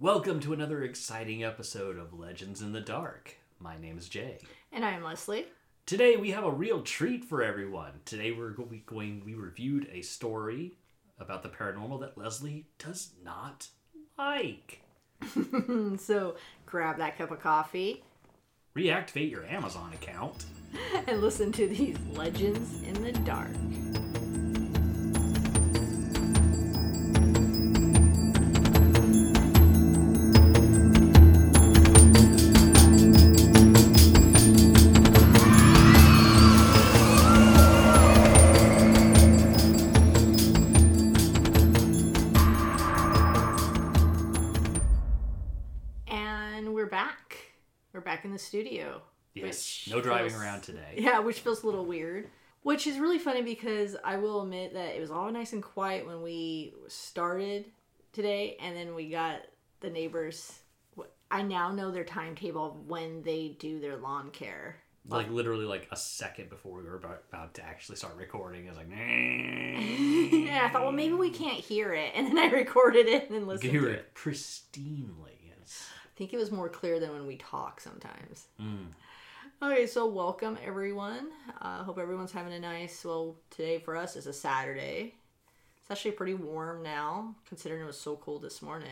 Welcome to another exciting episode of Legends in the Dark. My name is Jay. And I'm Leslie. Today we have a real treat for everyone. Today we're go- we going we reviewed a story about the paranormal that Leslie does not like. So grab that cup of coffee Reactivate your Amazon account. and listen to these legends in the dark. The studio. Yes, no driving feels- around today. Yeah, which feels a little weird. Which is really funny because I will admit that it was all nice and quiet when we started today, and then we got the neighbors. I now know their timetable when they do their lawn care. Like literally like a second before we were about, about to actually start recording, I was like, yeah. I thought, well, maybe we can't hear it, and then I recorded it and then you listened can to hear it. it pristinely. I think it was more clear than when we talk sometimes. mm. Okay, so welcome everyone. I uh, hope everyone's having a nice. Well, today for us is a Saturday. It's actually pretty warm now, considering it was so cold this morning.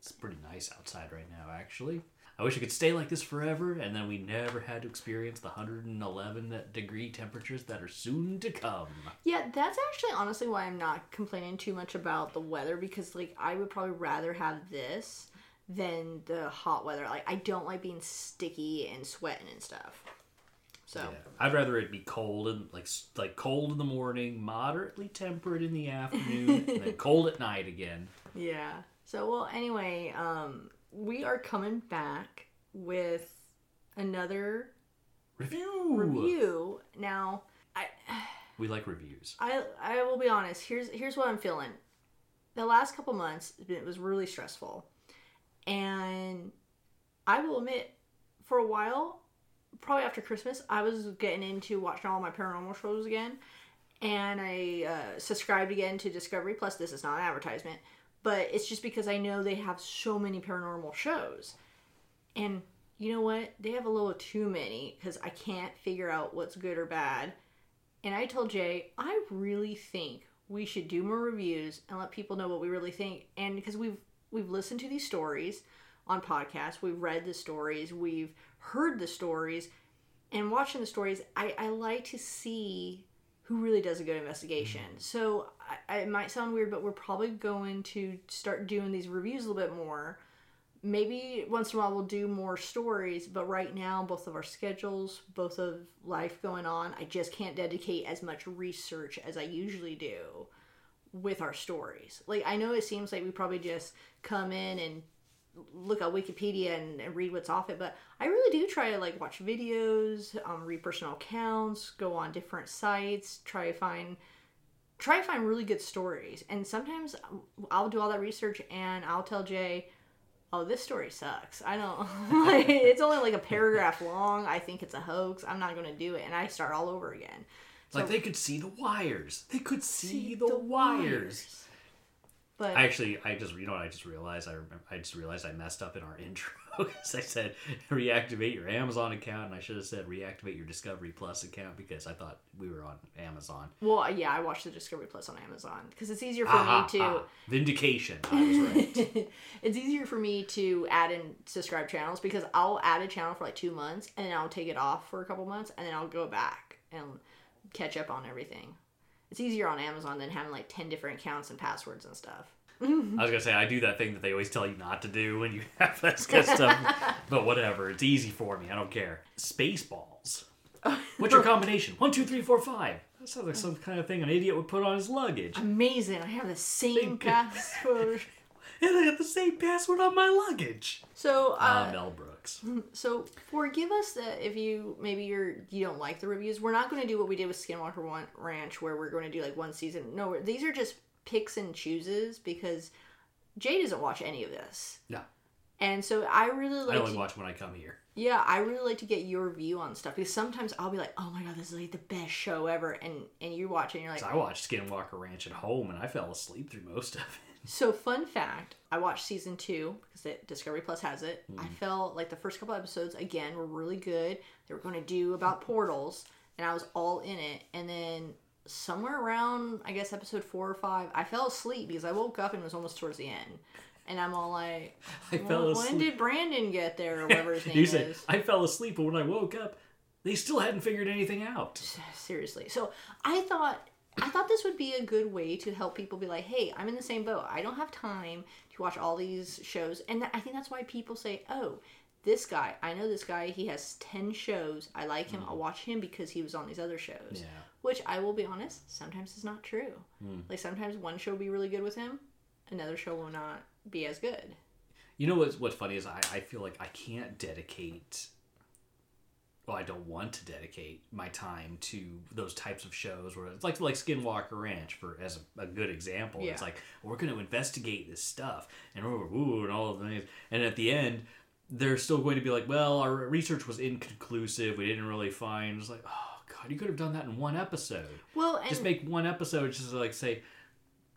It's pretty nice outside right now, actually. I wish it could stay like this forever, and then we never had to experience the 111 degree temperatures that are soon to come. Yeah, that's actually honestly why I'm not complaining too much about the weather because like I would probably rather have this than the hot weather. Like I don't like being sticky and sweating and stuff. So Yeah. I'd rather it be cold and like like cold in the morning, moderately temperate in the afternoon, and then cold at night again. Yeah. So well anyway, um we are coming back with another Review. review. Now, I We like reviews. I I will be honest. Here's here's what I'm feeling. The last couple months it was really stressful. And I will admit for a while, probably after Christmas, I was getting into watching all my paranormal shows again. And I uh, subscribed again to Discovery Plus. This is not an advertisement, but it's just because I know they have so many paranormal shows. And you know what? They have a little too many because I can't figure out what's good or bad. And I told Jay, I really think we should do more reviews and let people know what we really think. And because we've we've listened to these stories on podcasts, we've read the stories, we've heard the stories, and watching the stories, I, I like to see who really does a good investigation. Mm-hmm. So I, I, it might sound weird, but we're probably going to start doing these reviews a little bit more. Maybe once in a while we'll do more stories, but right now, both of our schedules, both of life going on, I just can't dedicate as much research as I usually do with our stories. Like, I know it seems like we probably just come in and look at Wikipedia and, and read what's off it, but I really do try to like watch videos, um, read personal accounts, go on different sites, try to find try to find really good stories. And sometimes I'll do all that research and I'll tell Jay, "Oh, this story sucks. I don't. like, it's only like a paragraph long. I think it's a hoax. I'm not going to do it." And I start all over again. Like they could see the wires. They could see, the, wires. But I actually, I just, you know what I just realized? I remember, I just realized I messed up in our intro because I said reactivate your Amazon account, and I should have said reactivate your Discovery Plus account because I thought we were on Amazon. well, yeah, I watched the Discovery Plus on Amazon because it's easier for Aha, me to. ah, vindication. I was right. it's easier for me to add and subscribe channels because I'll add a channel for like two months and then I'll take it off for a couple months and then I'll go back and catch up on everything. It's easier on Amazon than having like 10 different accounts and passwords and stuff. I was gonna say I do that thing that they always tell you not to do when you have that kind of stuff, but whatever. It's easy for me. I don't care. Spaceballs. What's your combination? One, two, three, four, five. That sounds like some kind of thing an idiot would put on his luggage. Amazing. I have the same password. And I have the same password on my luggage. So, Ah, uh, Mel Brooks. Mm-hmm. so forgive us that if you maybe you're you don't like the reviews. We're not going to do what we did with Skinwalker One Ranch, where we're going to do like one season. No, these are just picks and chooses because Jay doesn't watch any of this. No, And so I really like. I only to, watch when I come here. yeah, I really like to get your view on stuff because sometimes I'll be like, "Oh my god, this is like the best show ever," and and you watch it and you're like, I watched Skinwalker Ranch at home, and I fell asleep through most of it. So, fun fact I watched season two because it, Discovery Plus has it. I mm-hmm. felt like the first couple episodes, again, were really good. They were going to do about portals, and I was all in it. And then somewhere around, I guess, episode four or five, I fell asleep because I woke up and it was almost towards the end. And I'm all like, I "Well, fell when did Brandon get there or whatever his name You is? said I fell asleep, but when I woke up, they still hadn't figured anything out. seriously so i thought i thought this would be a good way to help people be like hey i'm in the same boat. I don't have time to watch all these shows. And i think that's why people say oh this guy i know this guy. He has 10 shows. I like him. I'll mm. watch him because he was on these other shows. Yeah. which i will be honest sometimes is not true. Hmm. Like sometimes one show will be really good with him. Another show will not be as good. You know what's what's funny is I, I feel like I can't dedicate well, I don't want to dedicate my time to those types of shows where it's like like Skinwalker Ranch for as a, a good example. It's like we're going to investigate this stuff and ooh and all of the things, and at the end they're still going to be like, well, our research was inconclusive. We didn't really find. It's like, oh god, you could have done that in one episode. well and Just make one episode, just like say,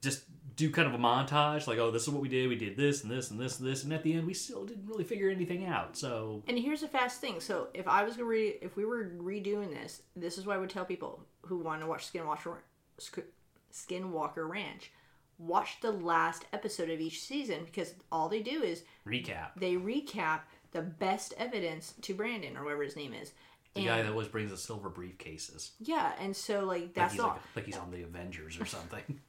just do kind of a montage, like, oh, this is what we did. We did this and this and this and this, and at the end, we still didn't really figure anything out. So And here's a fast thing. So if I was gonna re- if we were redoing this, this is what I would tell people who want to watch Skinwalker Skinwalker Ranch. Watch the last episode of each season because all they do is recap. they recap the best evidence to Brandon or whatever his name is. The guy that always brings the silver briefcases, yeah, and so like like that's he's, all. like, like he's on the Avengers or something.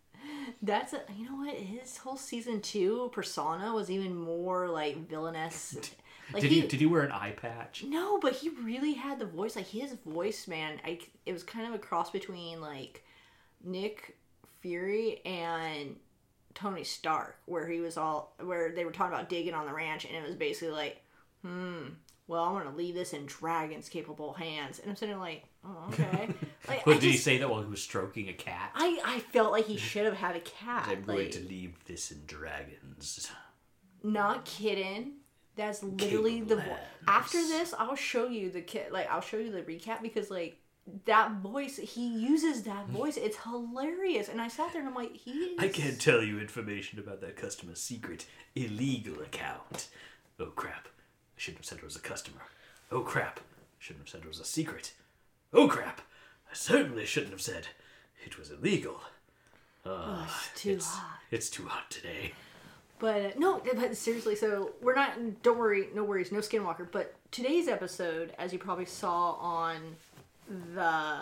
That's a, you know what his whole season two persona was even more like villainous. Like did he did he wear an eye patch? No, but he really had the voice. Like his voice, man. I, it was kind of a cross between like Nick Fury and Tony Stark, where he was all where they were talking about digging on the ranch, and it was basically like, hmm. Well, I'm gonna leave this in dragons' capable hands, and I'm sitting there like, oh, okay. Like, What I did he say that while he was stroking a cat? I I felt like he should have had a cat. I'm going to leave this in dragons. Not kidding. That's literally the vo- after this. I'll show you the kid. Like I'll show you the recap because like that voice he uses that hmm. voice. It's hilarious. And I sat there and I'm like, he is. I can't tell you information about that customer's secret illegal account. Oh crap. I shouldn't have said it was a customer. Oh crap. I shouldn't have said it was a secret. Oh crap. I certainly shouldn't have said it was illegal. Ah, it's too hot. It's too hot today. But uh, no, but seriously. So we're not. Don't worry. No worries. No Skinwalker. But today's episode, as you probably saw on the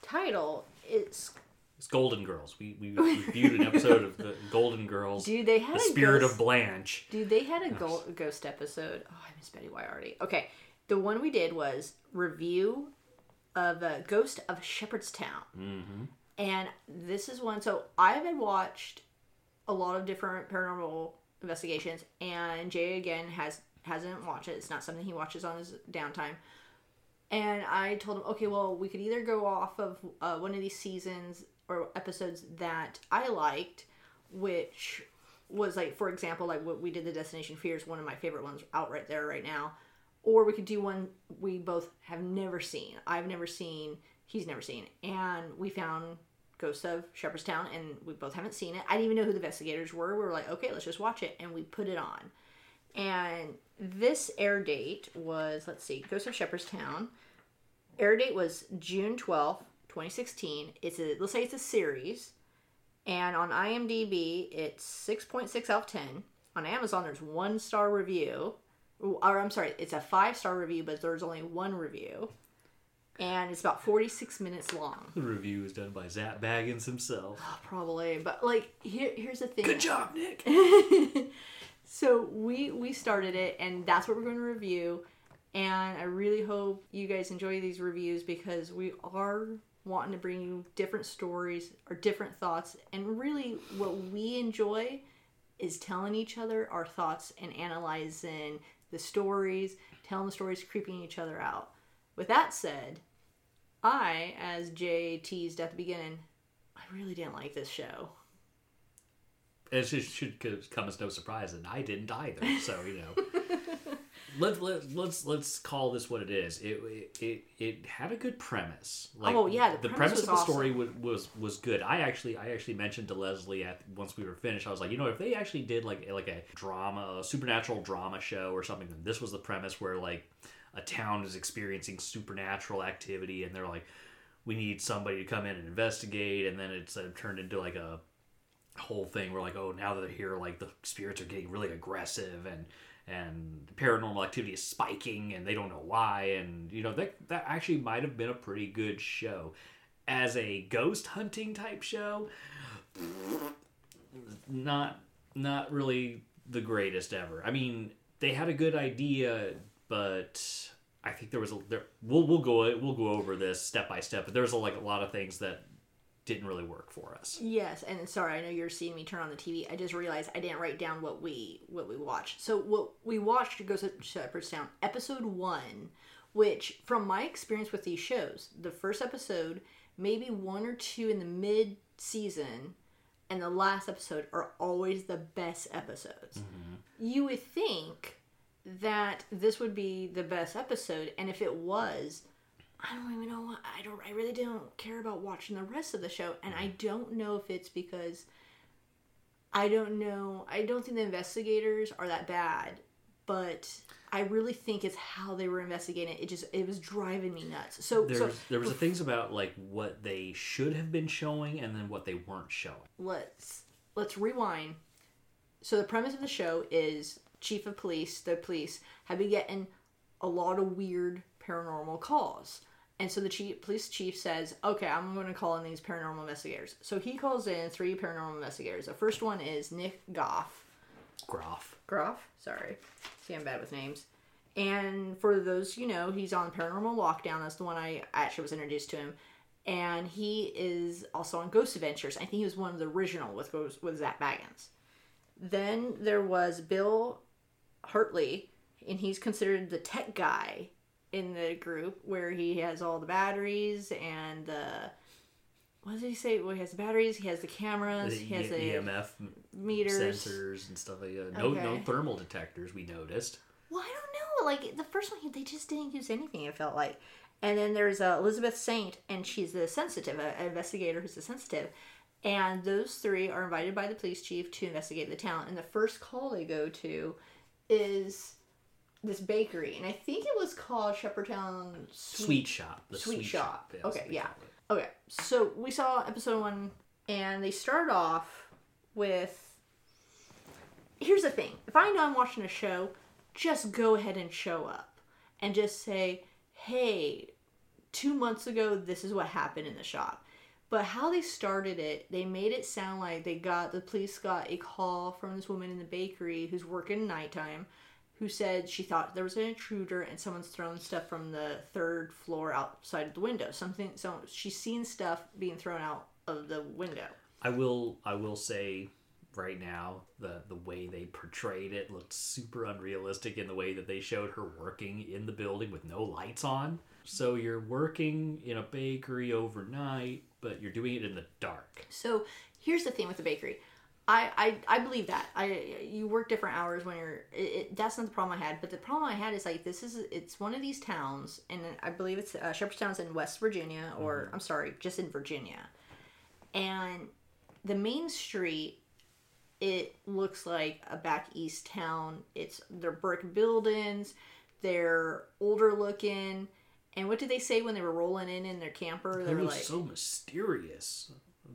title, it's It's Golden Girls. We, we reviewed an episode of the Golden Girls. dude. They had the a Spirit ghost- of Blanche. Dude, they had a go- ghost episode. Oh, I miss Betty White already. Okay, the one we did was review of uh, Ghost of Shepherdstown, mm-hmm. and this is one. So I have had watched a lot of different paranormal investigations, and Jay again has hasn't watched it. It's not something he watches on his downtime. And I told him, okay, well, we could either go off of uh, one of these seasons or episodes that I liked, which was like, for example, like what we did, the Destination Fears, one of my favorite ones out right there right now. Or we could do one we both have never seen. I've never seen, he's never seen. And we found Ghosts of Shepherdstown, and we both haven't seen it. I didn't even know who the investigators were. We were like, okay, let's just watch it. And we put it on. And this air date was, let's see, Ghosts of Shepherdstown. Air date was June 12th, 2016. It's a, let's say it's a series. And on IMDb, it's 6.6 out of 10. On Amazon, there's one star review. Or I'm sorry, it's a five star review, but there's only one review. And it's about 46 minutes long. The review is done by Zak Bagans himself. Oh, probably. But, like, here, here's the thing. Good job, Nick. so we we started it and that's what we're going to review and i really hope you guys enjoy these reviews because we are wanting to bring you different stories or different thoughts. And really what we enjoy is telling each other our thoughts and analyzing the stories telling the stories creeping each other out. With that said i as jay teased at the beginning i really didn't like this show. It should, should come as no surprise and I didn't either. So you know, let, let, let's let's call this what it is. It it it had a good premise. Like, Oh, yeah, the the, premise premise, of the story was, was was good. I actually I actually mentioned to Leslie at once we were finished. I was like, you know, if they actually did like like a drama, a supernatural drama show or something, then this was the premise where like a town is experiencing supernatural activity, and they're like, we need somebody to come in and investigate, and then it's uh, turned into like a whole thing where like oh now that they're here like the spirits are getting really aggressive and and paranormal activity is spiking and they don't know why. And you know that that actually might have been a pretty good show. As a ghost hunting type show not not really the greatest ever. I mean they had a good idea but i think there was a there we'll, we'll go we'll go over this step by step but there's a, like a lot of things that didn't really work for us Yes, and sorry, I know you're seeing me turn on the TV. I just realized I didn't write down what we what we watched. So what we watched Ghosts of Shepherdstown, episode one, which from my experience with these shows, the first episode, maybe one or two in the mid season, and the last episode are always the best episodes. Mm-hmm. You would think that this would be the best episode, and if it was, I don't even know. what- I don't. I really don't care about watching the rest of the show, and I mm-hmm. don't know if it's because I don't know. I don't think the investigators are that bad, but I really think it's how they were investigating it. It just it was driving me nuts. So There's so there was a things about like what they should have been showing and then what they weren't showing. let's let's rewind. So the premise of the show is chief of police, the police have been getting a lot of weird paranormal calls. And so the chief, police chief says, "Okay, I'm going to call in these paranormal investigators." So he calls in three paranormal investigators. The first one is Nick Goff. Groff. Groff, sorry. See, I'm bad with names. And for those you know, he's on Paranormal Lockdown. That's the one I actually was introduced to him. And he is also on Ghost Adventures. I think he was one of the original with Ghost, with Zak Bagans. Then there was Bill Hartley, and he's considered the tech guy in the group, where he has all the batteries and the what did he say? Well, he has the batteries, he has the cameras, The he has the EMF meters. sensors and stuff like that. No no thermal detectors we noticed. Well, I don't know. Like the first one, they just didn't use anything. It felt like. And then there's uh, Elizabeth Saint, and she's the sensitive, uh, an investigator who's a sensitive. And those three are invited by the police chief to investigate the town. And the first call they go to is this bakery, and I think it was called Shepherdtown Sweet. Sweet shop. The Sweet sweet, shop. yes, Okay, yeah. Okay, so we saw episode one, and they start off with. Here's the thing: if I know I'm watching a show, just go ahead and show up, and just say, "Hey, two months ago, this is what happened in the shop." But how they started it, they made it sound like they got the police got a call from this woman in the bakery who's working nighttime, who said she thought there was an intruder and someone's thrown stuff from the third floor outside of the window. Something, so she's seen stuff being thrown out of the window. I will I will say right now the the way they portrayed it looked super unrealistic in the way that they showed her working in the building with no lights on. So you're working in a bakery overnight, but you're doing it in the dark. So here's the thing with the bakery. I, I, I believe that. I you work different hours when you're it, it, that's not the problem I had but the problem I had is like this is it's one of these towns and I believe it's uh, Shepherdstown's in West Virginia or I'm sorry just in Virginia. And the main street it looks like a back east town. It's they're brick buildings they're older looking and what did they say when they were rolling in in their camper? They They were like so mysterious.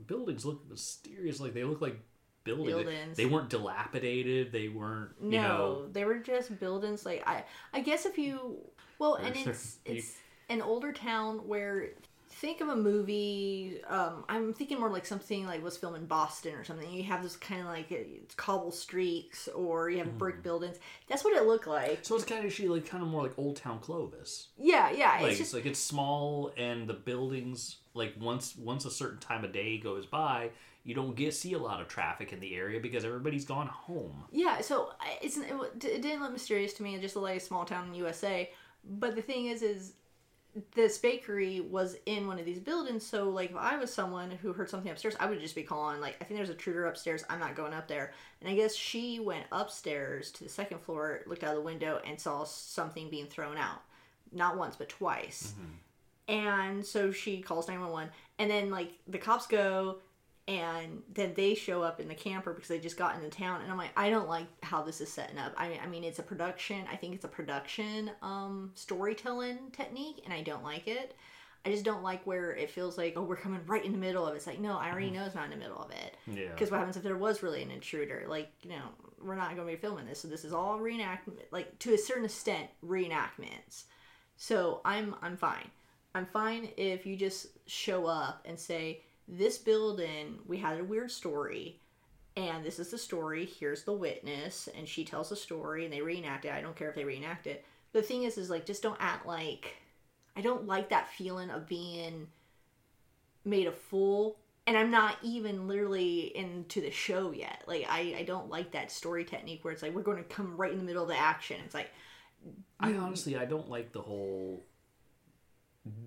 Buildings look mysterious, like they look like buildings. They- Buildings. They weren't dilapidated. They weren't, you No, know, they were just buildings. Like I, I guess if you, well, and it's you- it's an older town where think of a movie. Um, I'm thinking more like something like was filmed in Boston or something. You have this kind of like it's cobble streets, or you have Mm-hmm. brick buildings. That's what it looked like. So it's kind of actually like kind of more like Old Town Clovis. Yeah, yeah. Like it's it's, just like it's small and the buildings like once once a certain time of day goes by, you don't get see a lot of traffic in the area because everybody's gone home. Yeah, so it's it, didn't look mysterious to me. It just looked like a small town in USA. But the thing is, is this bakery was in one of these buildings. So, like, if I was someone who heard something upstairs, I would just be calling, like, I think there's a intruder upstairs. I'm not going up there. And I guess she went upstairs to the second floor, looked out the window, and saw something being thrown out. Not once, but twice. Mm-hmm. And so she calls 911. And then, like, the cops go, and then they show up in the camper because they just got into town. And I'm like, I don't like how this is setting up. I mean, I mean, it's a production. I think it's a production um, storytelling technique, and I don't like it. I just don't like where it feels like, oh, we're coming right in the middle of it. It's like, no, I already know it's not in the middle of it. Yeah. Because what happens if there was really an intruder? Like, you know, we're not going to be filming this, so this is all reenactment, like to a certain extent, reenactments. So I'm I'm fine. I'm fine if you just show up and say, this building, we had a weird story, and this is the story. Here's the witness, and she tells the story, and they reenact it. I don't care if they reenact it. The thing is, is like just don't act like. I don't like that feeling of being made a fool and i'm not even literally into the show yet like i i don't like that story technique where it's like we're going to come right in the middle of the action it's like I honestly I don't like the whole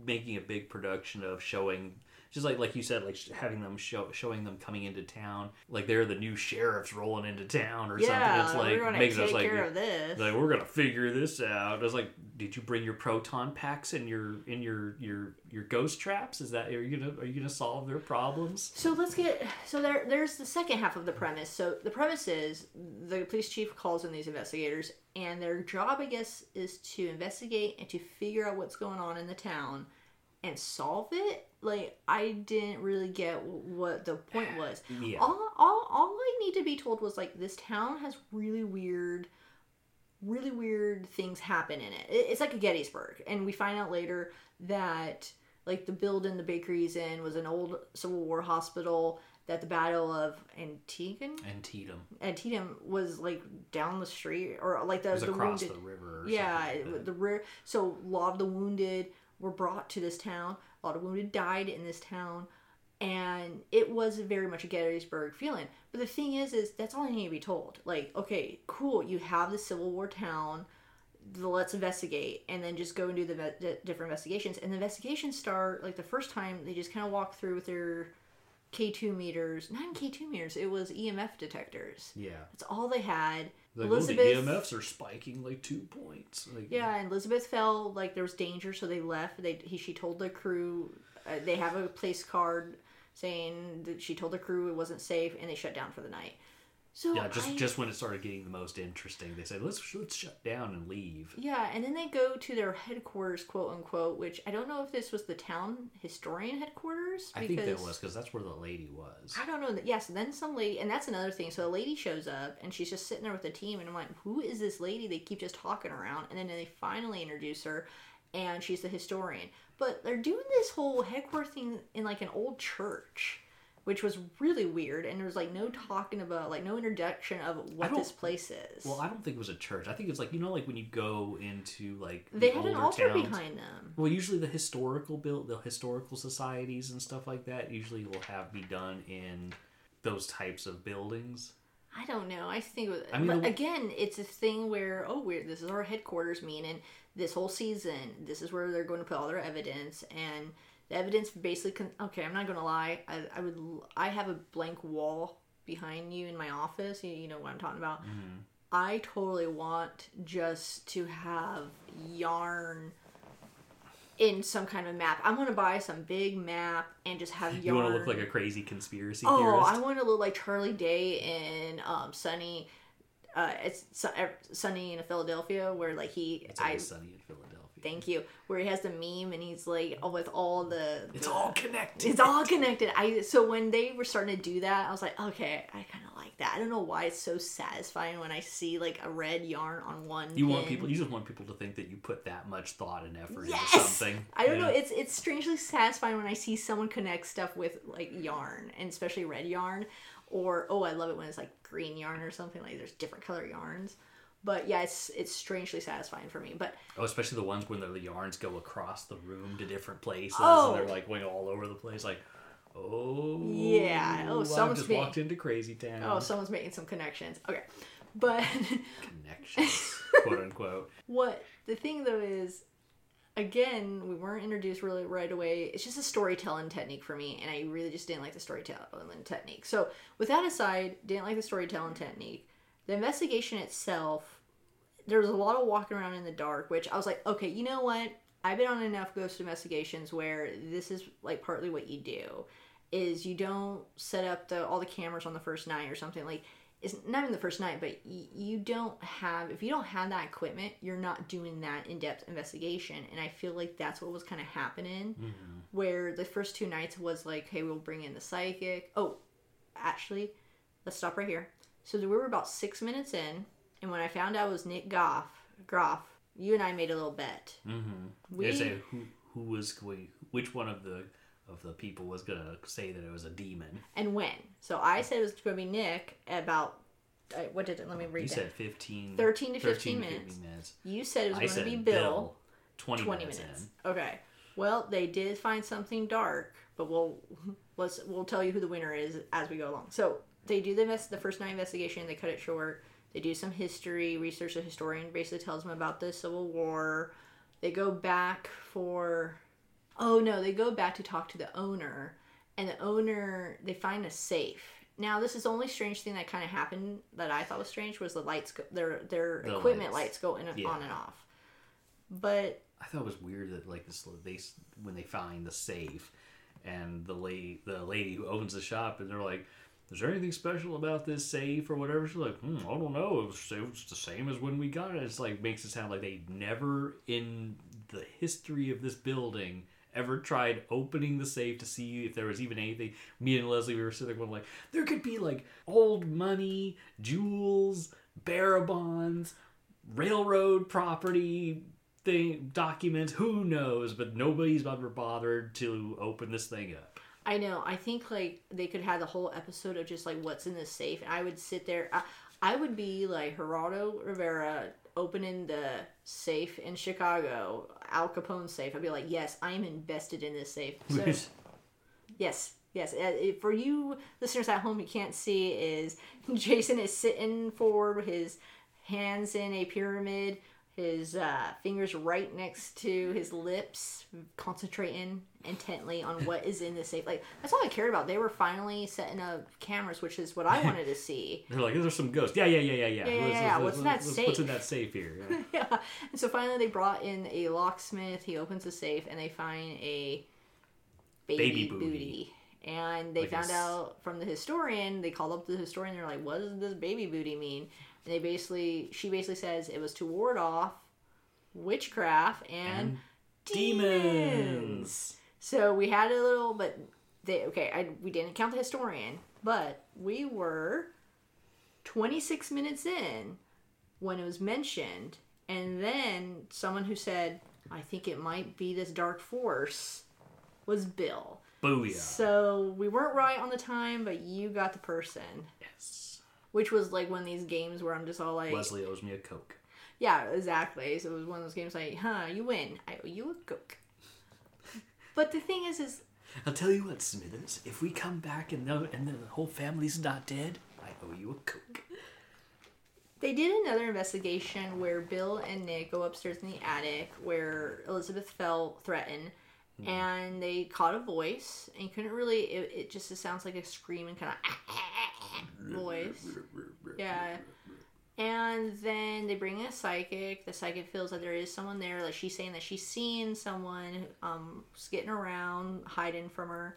making a big production of showing just like like you said like having them show showing them coming into town like they're the new sheriffs rolling into town or yeah something it's like we're going to take us like care of this like we're gonna figure this out. It's like, did you bring your proton packs and your in your your your ghost traps? Is that are you gonna are you gonna solve their problems? So let's get so there. There's the second half of the premise. So the premise is the police chief calls in these investigators, and their job, I guess, is to investigate and to figure out what's going on in the town and solve it. Like I didn't really get what the point was. Yeah. All, all, all I need to be told was like this town has really weird, really weird things happen in it. It- It's like a Gettysburg, and we find out later that like the building the bakery's in was an old Civil War hospital. That the Battle of Antietam, And Tatum Antietam was like down the street, or like the was the across wounded. the river. Yeah, like the river. So a lot of the wounded were brought to this town. A lot of wounded died in this town, and it was very much a Gettysburg feeling. But the thing is, is that's all I need to be told. Like, okay, cool, you have the Civil War town. Let's investigate, and then just go and do the, ve- different investigations. And the investigations start like the first time they just kind of walk through with their K two meters, not K two meters. It was EMF detectors. yeah. That's all they had. Like, Elizabeth- oh, the EMFs are spiking like two points. Like, Yeah, and Elizabeth fell like there was danger, so they left. They he she told the crew uh, they have a place card saying that she told the crew it wasn't safe, and they shut down for the night. So Yeah, just I- just when it started getting the most interesting, they said let's let's shut down and leave. yeah, and then they go to their headquarters, quote unquote, which I don't know if this was the town historian headquarters. I think that was because that's where the lady was. I don't know. that Yes, then some lady, and that's another thing. So the lady shows up, and she's just sitting there with the team, and I'm like, who is this lady? They keep just talking around, and then they finally introduce her, and she's the historian. But they're doing this whole headquarters thing in like an old church, which was really weird, and there's like no hmm. talking about, like no introduction of what this place is. Well, I don't think it was a church. I think it's like you know, like when you go into like the they had an altar towns. behind them. Well, usually the historical build, the historical societies and stuff like that, usually will have be done in those types of buildings. I don't know. I think, it was, I mean, but the- again, it's a thing where oh, we're this is our headquarters meaning this whole season. This is where they're going to put all their evidence, and the evidence basically. Con- okay, I'm not to lie. I, I would. i have a blank wall behind you in my office. You, you know what I'm talking about. Mm-hmm. I totally want just to have yarn in some kind of map. I want to buy some big map and just have yarn. You want to look like a crazy conspiracy Oh, theorist. I want to look like Charlie Day in um, Sunny. Uh, it's Su- uh, Sunny in Philadelphia, where like he, It's I always sunny in Philadelphia. Thank you, where he has the meme and he's like oh, with all the. It's the- all connected. It's all connected. I so when they were starting to do that, I was like, okay, I kind of like that. I don't know why it's so satisfying when I see like a red yarn on one. You want people. You just want people to think that you put that much thought and effort Yes! into something. I don't Yeah. know. It's it's strangely satisfying when I see someone connect stuff with like yarn, and especially red yarn, or oh, I love it when it's like green yarn or something like. There's different color yarns, but yeah, it's it's strangely satisfying for me. But Oh, especially the ones when the, the yarns go across the room to different places Oh. and they're like going all over the place. Like, oh Yeah. Oh, I've someone's just being- walked into Crazy Town. oh, someone's making some connections. Okay, but connections, quote unquote. what the thing though is, again, we weren't introduced really right away. It's just a storytelling technique for me, and I really just didn't like the storytelling technique. So, with that aside, didn't like the storytelling technique. The investigation itself, there was a lot of walking around in the dark, which I was like, okay, you know what? I've been on enough ghost investigations where this is like partly what you do is you don't set up the all the cameras on the first night or something. Like it's not even the first night but y- you don't have if you don't have that equipment you're not doing that in-depth investigation. And i feel like that's what was kind of happening mm-hmm. where the first two nights was like hey we'll bring in the psychic. Oh actually let's stop right here so we were about six minutes in and when i found out it was nick goff groff you and i made a little bet Mm-hmm. We- say who who was going, which one of the of the people was gonna say that it was a demon. and when so i said it was going to be nick at about uh, what did it let me read You that. said 15, 13 to 15 13 minutes. minutes. you said it was I going to be Bill, bill 20, 20 minutes, minutes. in. Okay. Well, they did find something dark, but we'll let's we'll tell you who the winner is as we go along. So they do the invest, the first night investigation. They cut it short. They do some history research. The historian basically tells them about the Civil War. They go back for oh no, they go back to talk to the owner, and the owner they find a safe. Now this is the only strange thing that kind of happened that I thought was strange was the lights go, their their The equipment lights. lights, go in and Yeah. on and off. But I thought it was weird that like this they when they find the safe and the lady the lady who owns the shop and they're like is there anything special about this safe or whatever? She's like, hmm, I don't know. It's it the same as when we got it. It's like makes it sound like they never in the history of this building ever tried opening the safe to see if there was even anything. Me and Leslie, we were sitting there going like, there could be like old money, jewels, bearer bonds, railroad property thing documents. Who knows? But nobody's ever bothered to open this thing up. I know. I think like they could have the whole episode of just like what's in this safe, and I would sit there. I, I would be like Geraldo Rivera opening the safe in Chicago, Al Capone safe. I'd be like, yes, I am invested in this safe. So yes, yes. Uh, For you listeners at home, you can't see is Jason is sitting forward, his hands in a pyramid, his uh, fingers right next to his lips, concentrating intently on what is in the safe. Like that's all I cared about. They were finally setting up cameras, which is what I wanted to see. They're like, there's some ghosts. Yeah, yeah, yeah, yeah, yeah. Yeah, yeah, yeah. What's in that let's- What's in safe? that safe here? Yeah. yeah. And so finally, they brought in a locksmith. He opens the safe, and they find a baby, Baby booty. booty. And they Like found out from the historian. They called up the historian. They're like, "What does this baby booty mean?" They basically, she basically says it was to ward off witchcraft and, And demons. demons. So we had a little, but they okay. I we didn't count the historian, but we were twenty six minutes in when it was mentioned, and then someone who said, "I think it might be this dark force," was Bill. Booyah. So we weren't right on the time, but you got the person, yes. Which was like one of these games where I'm just all like, Leslie owes me a Coke. yeah, exactly. So it was one of those games like, huh, you win. I owe you a coke. But the thing is, is I'll tell you what, Smithers. If we come back and the, and the whole family's not dead, I owe you a Coke. they did another investigation where Bill and Nick go upstairs in the attic where Elizabeth felt threatened. Mm-hmm. And they caught a voice, and couldn't really. It, it just it sounds like a scream and kind of voice. Yeah. And then they bring in a psychic. The psychic feels that there is someone there. Like she's saying that she's seen someone um getting around, hiding from her.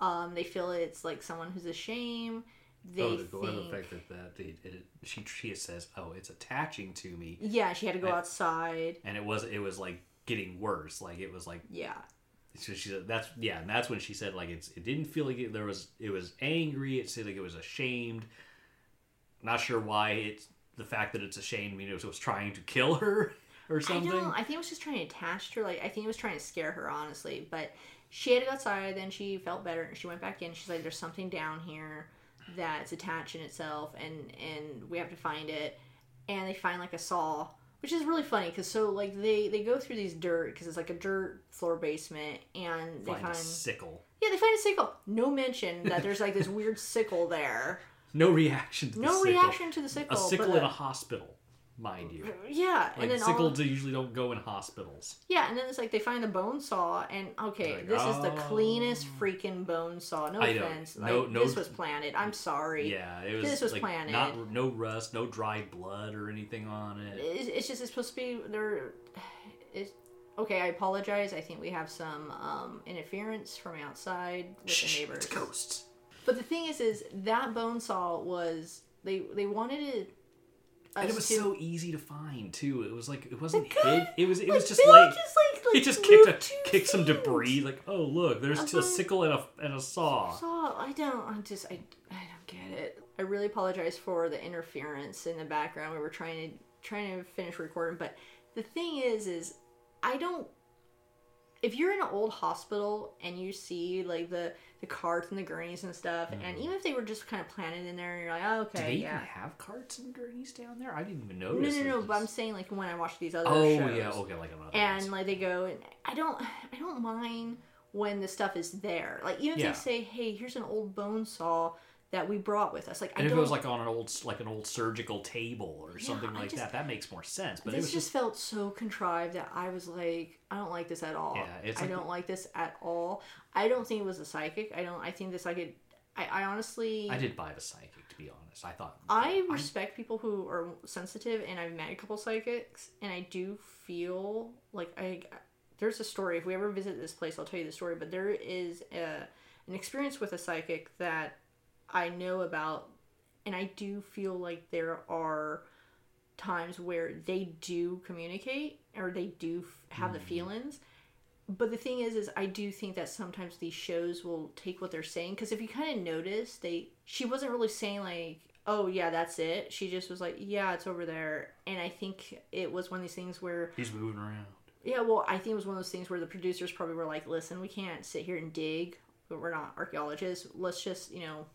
Um, they feel it's like someone who's ashamed. They oh, the, the think, fact that, that they, it, she she says, "Oh, it's attaching to me," yeah, she had to go outside. and it was it was like getting worse. Like it was like Yeah, so she said that's yeah, and that's when she said like it's it didn't feel like it, there was it was angry. It said like it was ashamed. Not sure why it's the fact that it's ashamed. I mean, it was, it was trying to kill her or I something. don't. I think it was just trying to attach her. Like I think it was trying to scare her, honestly. But she had to go outside. Then she felt better, and she went back in. She's like, "There's something down here that's attaching itself, and and we have to find it." And they find like a saw, which is really funny because so like they they go through these dirt because it's like a dirt floor basement, and they Find find a sickle. yeah they find a sickle. No mention that there's like this weird sickle there. No reaction to the No sickle. reaction to the sickle. A sickle in a hospital. Mind you. Yeah, Like and then sickles all, usually don't go in hospitals. yeah, and then it's like they find the bone saw, and okay, Like, this is the oh. cleanest freaking bone saw. No I offense, No- like, no- this was planted. I'm sorry. Yeah, it was. This was like, planted. Not no rust, no dried blood or anything on it. It's, it's just it's supposed to be there. It's okay. I apologize. I think we have some um, interference from outside with the neighbors. it's ghosts. But the thing is, is that bone saw was they they wanted it. And it was to, so easy to find too. It was like it wasn't hid. It was it like, was just like just like, like he just kicked a, kicked some debris. Like oh look, there's Uh-huh. a sickle and a and a saw. Saw I don't. I just I I don't get it. I really apologize for the interference in the background. We were trying to trying to finish recording, but the thing is, is I don't. If you're in an old hospital and you see like the the carts and the gurneys and stuff, and even if they were just kind of planted in there, and you're like, oh, Mm-hmm. Do okay, they yeah. even have carts and gurneys down there? I didn't even No, notice. no, it. no. But I'm saying like when I watch these other oh shows, yeah, okay, like another. and like they go and I don't I don't mind when the stuff is there. Like even if Yeah. they say, "Hey, here's an old bone saw that we brought with us." Like and I if it was like on an old like an old surgical table or something like just- that, that makes more sense. But this just, just felt so contrived that I was like, I don't like this at all. Yeah, it's I like- don't like this at all. I don't think it was a psychic. I don't. I think the psychic. I, I honestly. I did buy the psychic to be honest. I thought I respect people who are sensitive, and I've met a couple psychics, and I do feel like I. There's a story. If we ever visit this place, I'll tell you the story. But there is a, an experience with a psychic that I know about, and I do feel like there are times where they do communicate or they do f- have the hmm. feelings. But the thing is, is I do think that sometimes these shows will take what they're saying because if you kind of notice, they she wasn't really saying like, "Oh yeah, that's it." She just was like, "Yeah, it's over there," and I think it was one of these things where he's moving around. yeah, well, I think it was one of those things where the producers probably were like, "Listen, we can't sit here and dig, but we're not archaeologists. Let's just, you know,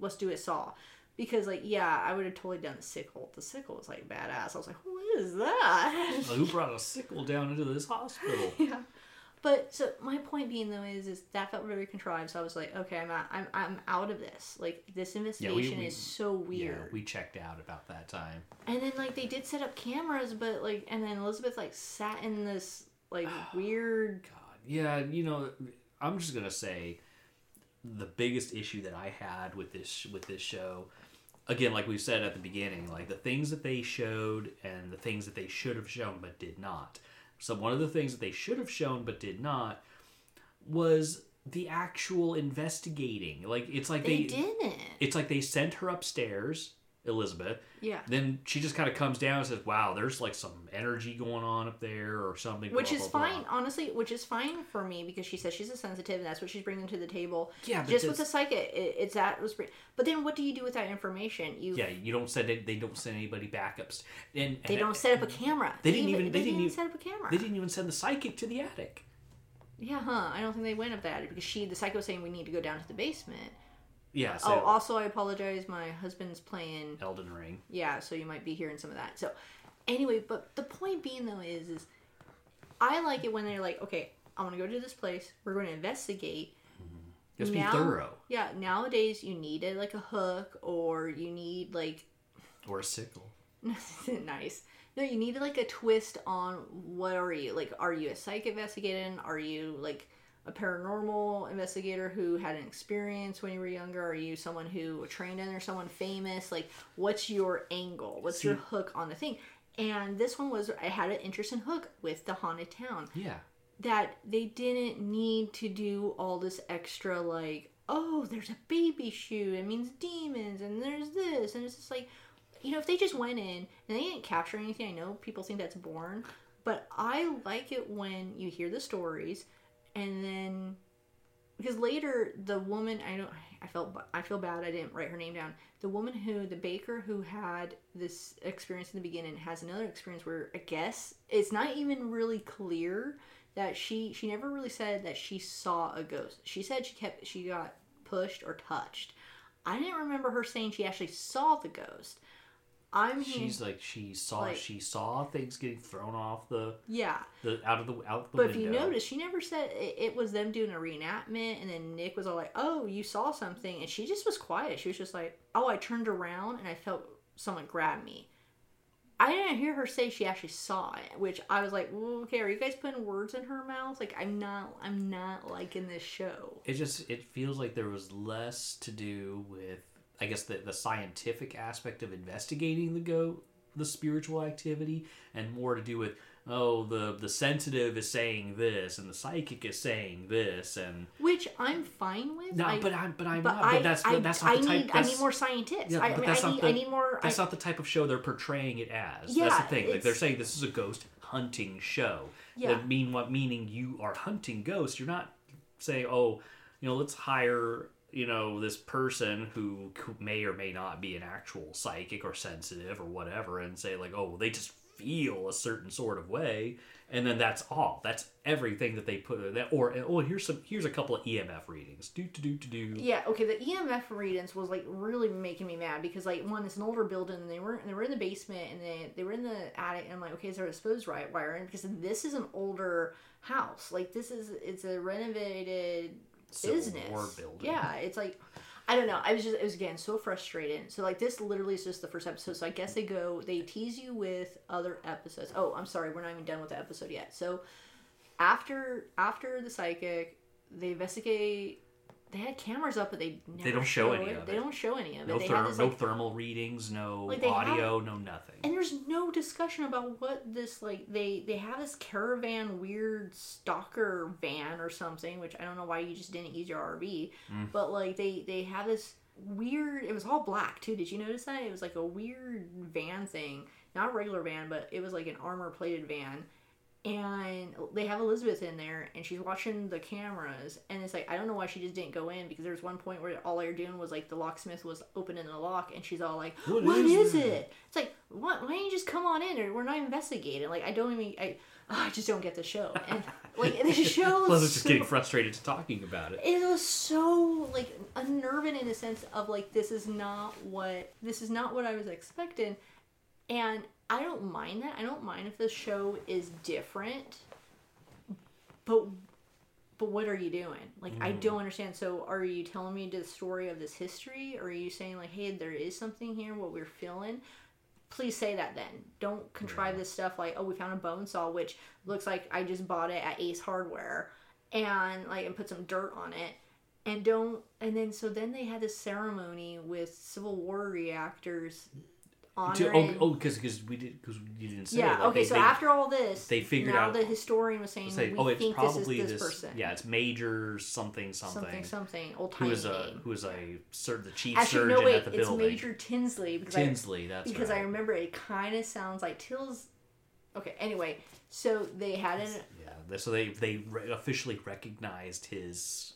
let's do a saw." Because, like, yeah, I would have totally done the sickle. The sickle was like badass. I was like, "What is that?" Who brought a sickle down into this hospital? yeah. But so my point being though is, is that felt very contrived. So I was like, okay, I'm out, I'm I'm out of this. Like this investigation we- is so weird. Yeah, we checked out about that time. And then like they did set up cameras, but like, and then Elizabeth like sat in this like weird. God, yeah, you know, I'm just gonna say the biggest issue that I had with this with this show, again, like we said at the beginning, like the things that they showed and the things that they should have shown but did not. So one of the things that they should have shown but did not was the actual investigating. Like it's like They, they, didn't. it's like they sent her upstairs, Elizabeth, Yeah. then she just kind of comes down and says, "Wow, there's like some energy going on up there, or something." Which blah, is blah, blah." fine, honestly. Which is fine for me because she says she's a sensitive, and that's what she's bringing to the table. Yeah, but just with the psychic, it, it's that was. But then, what do you do with that information? You Yeah, you don't send it. They don't send anybody backups, and, and they don't set up a camera. They didn't even- They, they didn't even- set up a camera. They didn't even send the psychic to the attic. Yeah, huh? I don't think they went up that because she, the psychic, was saying we need to go down to the basement. Yeah. oh, also, I apologize. My husband's playing. Elden Ring. Yeah, so you might be hearing some of that. So, anyway, but the point being though is, is I like it when they're like, okay, I want to go to this place. We're going mm-hmm. to investigate. Just Now- be thorough, Yeah, nowadays you need it like a hook or you need like or a sickle. nice. No, you need like a twist on what are you? Like are you a psych investigating? Are you like a paranormal investigator who had an experience when you were younger? Are you someone who trained in or someone famous? Like what's your angle? What's your hook on the thing? And this one was I had an interesting hook with the haunted town Yeah. that they didn't need to do all this extra like oh there's a baby shoe it means demons and there's this and it's just like you know if they just went in and they didn't capture anything i know people think that's boring but i like it when you hear the stories and then because later the woman i don't i felt i feel bad i didn't write her name down. The woman who the baker who had this experience in the beginning has another experience where i guess it's not even really clear that she she never really said that she saw a ghost. She said she kept she got pushed or touched. I didn't remember her saying she actually saw the ghost i'm She's like she saw Like- she saw things getting thrown off the yeah the out of the out the But if you notice, she never said it, it was them doing a reenactment, and then Nick was all like, "Oh, you saw something," and she just was quiet. She was just like, "Oh, I turned around and I felt someone grab me." I didn't hear her say she actually saw it, which I was like, well, okay, are you guys putting words in her mouth? Like, I'm not, I'm not liking this show. It just it feels like there was less to do with I guess the the scientific aspect of investigating the go the spiritual activity and more to do with oh the the sensitive is saying this and the psychic is saying this and Which I'm fine with. no I, but I'm but I'm but not I, but that's I, that's not I the type need, I that's, need more scientists. Yeah, I, mean, that's I not need, the- I need more. that's I, not the type of show they're portraying it as. that's Yeah, the thing. Like they're saying this is a ghost hunting show. Yeah. That mean what meaning you are hunting ghosts. You're not saying, oh, you know, let's hire you know this person who may or may not be an actual psychic or sensitive or whatever, and say like, oh, well, they just feel a certain sort of way, and then that's all. That's everything that they put. That or oh, here's some here's a couple of EMF readings. Do do do to do. Yeah, okay. The EMF readings was like really making me mad because like one, it's an older building and they were they were in the basement and they they were in the attic and I'm like, okay, is there a exposed right wire in? Because this is an older house. Like this is it's a renovated business. Yeah, it's like I don't know. I was just it was again so frustrated. So like this literally is just the first episode. So I guess they go they tease you with other episodes. Oh, I'm sorry, we're not even done with the episode yet. So after after the psychic, they investigate. They had cameras up, but they never don't show any it. of it. They don't show any of it. No, they therm- this, no thermal readings, no Like, they audio, no nothing. and there's no discussion about what this like they they have this caravan weird stalker van or something which i don't know why you just didn't use your rv Mm. but like they they have this weird it was all black too did you notice that it was like a weird van thing not a regular van but it was like an armor plated van and they have Elizabeth in there, and she's watching the cameras, and it's like I don't know why she just didn't go in because there's one point where all they're doing was like the locksmith was opening the lock, and she's all like, What "What is is, it?" it?" It's like, what? Why don't you just come on in? Or we're not investigating. Like I don't even I, oh, I just don't get the show, and like the show. Well, I is was just so- getting frustrated to talking about it. it was so like unnerving in a sense of like this is not what this is not what I was expecting, and I don't mind that. I don't mind if the show is different, but but what are you doing? Like I don't mm. understand. So are you telling me the story of this history, or are you saying like, hey, there is something here, what we're feeling? Please say that then. Don't contrive this stuff like, oh, we found a bone saw, which looks like I just bought it at Ace Hardware, and like and put some dirt on it, and don't. And then so then they had this ceremony with Civil War reactors To, honoring. oh, oh, because because we did because you didn't say. That. Yeah. like, okay. they- so they- after all this, they figured now out- the historian was saying say, oh, it's think probably this is this, person. Yeah, it's Major something something. something something old who is a who is a sur- the chief Actually, surgeon no, wait. at the It's building. Major Tinsley because Tinsley. That's I because right. I remember it kind of sounds like Till's. Okay. Anyway, so they had an Yeah, so they they re- officially recognized his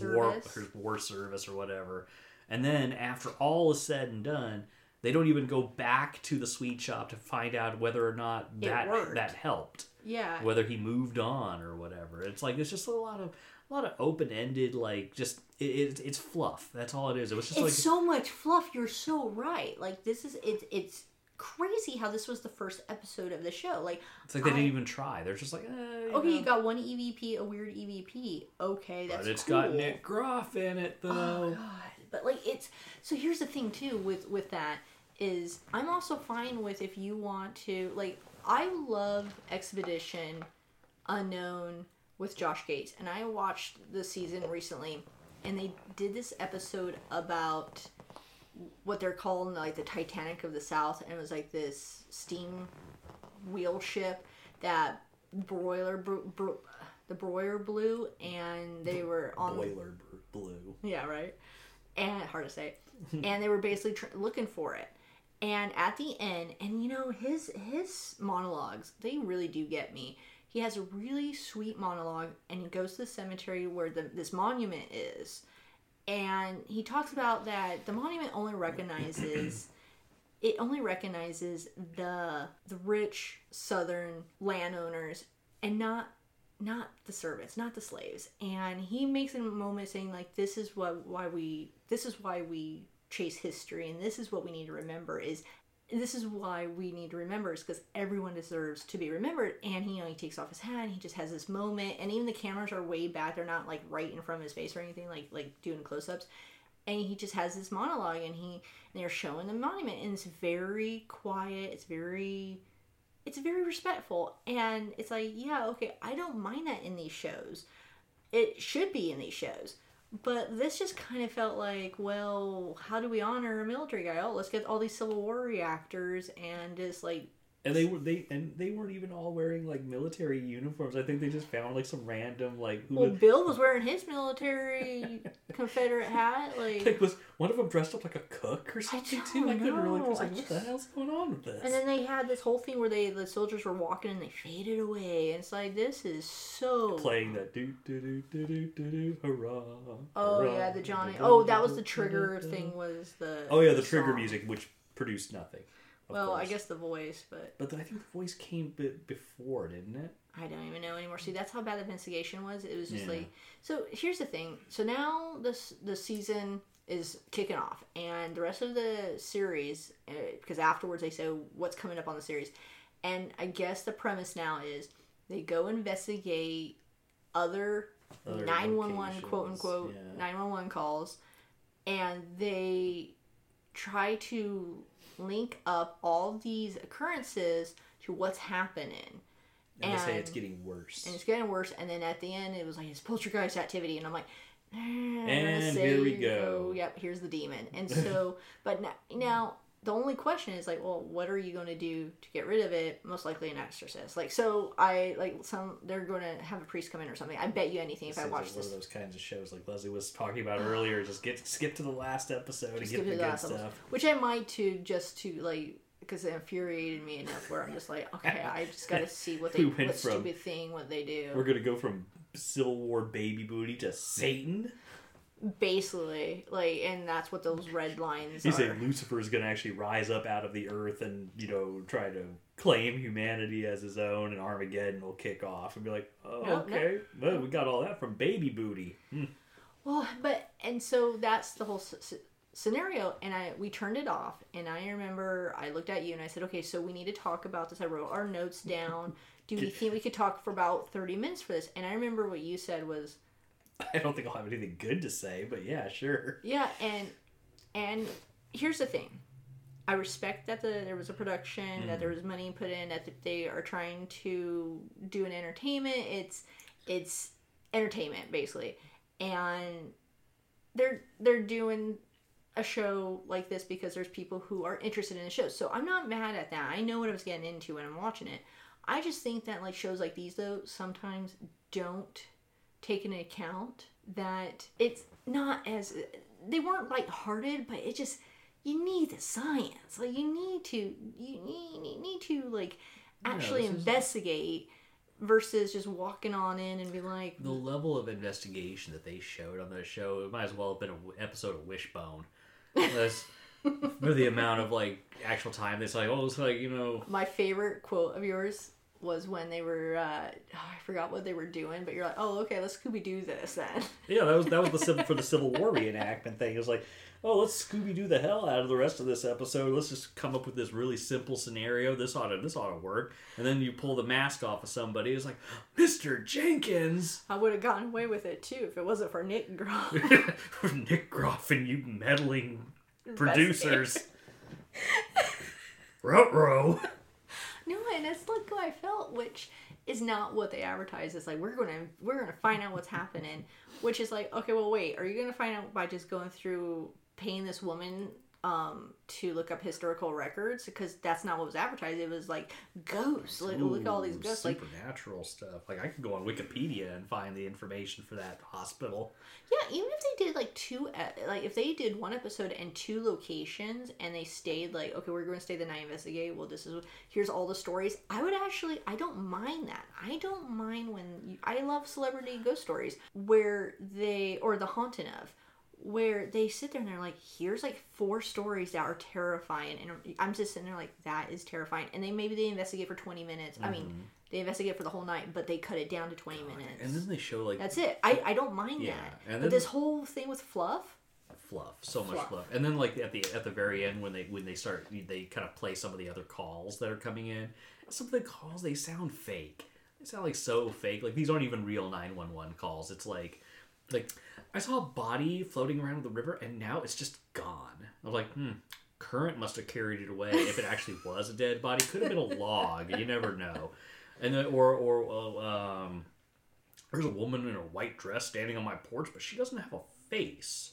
war service. his war service or whatever, and then after all is said and done, they don't even go back to the sweet shop to find out whether or not It that worked. that helped. yeah. whether he moved on or whatever. It's like it's just a lot of a lot of open ended like just it, it, it's fluff. That's all it is. It was just It's like so much fluff. You're so right. Like this is it's it's crazy how this was the first episode of the show. Like it's like they didn't even try. They're just like eh, you okay, know. you got one EVP, a weird EVP. Okay, that's but it's cool. got Nick Groff in it though. Oh god. But like it's so here's the thing too with with that is I'm also fine with if you want to like I love Expedition Unknown with Josh Gates and I watched the season recently and they did this episode about what they're calling like the Titanic of the South and it was like this steam wheel ship that broiler bro- bro- the broiler blew and they were on Boiler b- blue. yeah, right. And hard to say. and they were basically tr- looking for it. And at the end, and you know his his monologues, they really do get me. He has a really sweet monologue, and he goes to the cemetery where the, this monument is, and he talks about that the monument only recognizes it only recognizes the the rich southern landowners and not not the servants, not the slaves. And he makes a moment saying like this is what why we this is why we chase history and this is what we need to remember is this is why we need to remember is because everyone deserves to be remembered. And he you know he takes off his hat and he just has this moment and even the cameras are way back. They're not like right in front of his face or anything like like doing close-ups. And he just has this monologue and he and they're showing the monument and it's very quiet it's very it's very respectful and it's like yeah okay i don't mind that in these shows. It should be in these shows. But this just kind of felt like well how do we honor a military guy? Oh let's get all these civil war reactors and just like And they were they and they weren't even all wearing like military uniforms. I think they just found like some random like well was, bill was wearing his military confederate hat like like was one of them dressed up like a cook or something don't too? I couldn't really. Know. like, I what the just- hell's going on with this? And then they had this whole thing where they the soldiers were walking and they faded away. And it's like this is so Playing that do do do do do do do hurrah. Oh hurrah, yeah, the Johnny. Oh, that was the trigger thing. Was the Oh yeah, the trigger music, which produced nothing. Well, I guess the voice, but But I think the voice came bit before, didn't it? I don't even know anymore. See, that's how bad the investigation was. It was just Yeah. like so. Here's the thing. So now this the season is kicking off, and the rest of the series, uh, because afterwards they say what's coming up on the series, and I guess the premise now is they go investigate other Other 911 quote unquote 911 calls and they try to link up all these occurrences to what's happening And, they say it's getting worse. and it's getting worse and then at the end it was like it's poltergeist activity and i'm like and And here we go. yep here's the demon and so but now, now the only question is like well what are you going to do to get rid of it most likely an exorcist like so i like some they're going to have a priest come in or something i bet you anything if i watch one this of those kinds of shows like Leslie was talking about earlier. Just get skip to the last episode and get give the good that episode. stuff. which i might too just to like because it infuriated me enough where i'm just like okay i just gotta see what they We went what from- stupid thing what they do We're gonna go from Civil War baby booty to Satan. Basically like and that's what those red lines You are say Lucifer is gonna actually rise up out of the earth and you know try to claim humanity as his own, and Armageddon will kick off and be like, oh, No, no. okay, well, we got all that from baby booty. Hmm. Well, but and so that's the whole s- s- scenario, and I we turned it off, and I remember I looked at you and I said, okay, so we need to talk about this. I wrote our notes down. Do we think we could talk for about thirty minutes for this? And I remember what you said was, I don't think I'll have anything good to say, but yeah, sure. yeah, and and here's the thing. I respect that the, there was a production, that there mm. was money put in, that they are trying to do an entertainment. It's it's entertainment basically, and they're they're doing a show like this because there's people who are interested in the show. So I'm not mad at that. I know what I was getting into when I'm watching it. I just think that like shows like these though sometimes don't take into account that it's not as they weren't lighthearted, but it just you need the science. Like you need to you need, need, need to like actually is- investigate versus just walking on in and be like The level of investigation that they showed on the show, it might as well have been an episode of Wishbone. For the amount of like actual time. It's like, oh, it's like you know, my favorite quote of yours was when they were uh, oh, I forgot what they were doing, but you're like, oh okay, let's Scooby Doo this then. yeah, that was that was the civil for the Civil War reenactment thing. It was like, oh, let's Scooby Doo the hell out of the rest of this episode. Let's just come up with this really simple scenario. This ought to this ought to work. And then you pull the mask off of somebody. It's like, Mister Jenkins, I would have gotten away with it too if it wasn't for Nick Groff. For Nick Groff, and you meddling producers. Ruh-roh. No, and it's like how I felt, which is not what they advertise. It's like we're gonna we're gonna find out what's happening, which is like okay, well wait, are you gonna find out by just going through paying this woman um to look up historical records because that's not what was advertised. It was like ghosts. Like look at all these Ooh, ghosts. Like supernatural stuff. Like I could go on Wikipedia and find the information for that hospital. Yeah, even if they did like two, like if they did one episode and two locations, and they stayed like, okay, we're going to stay the night investigate. Well, this is here's all the stories. I would actually, I don't mind that. I don't mind when you, I love celebrity ghost stories where they or the haunting of where they sit there and they're like, here's like four stories that are terrifying, and I'm just sitting there like, that is terrifying. And they maybe they investigate for 20 minutes. I mean, mm-hmm. they investigate for the whole night, but they cut it down to 20 minutes. And then they show like That's it. I, I don't mind Yeah, that. and but this whole thing with fluff, fluff, so much Fluff. fluff. And then like at the at the very end when they when they start they kind of play some of the other calls that are coming in. Some of the calls they sound fake. They sound like so fake. Like these aren't even real 911 calls. It's like Like, I saw a body floating around the river, and now it's just gone. I was like, hmm, current must have carried it away. If it actually was a dead body, could have been a log. You never know. And then, or or uh, um, there's a woman in a white dress standing on my porch, but she doesn't have a face.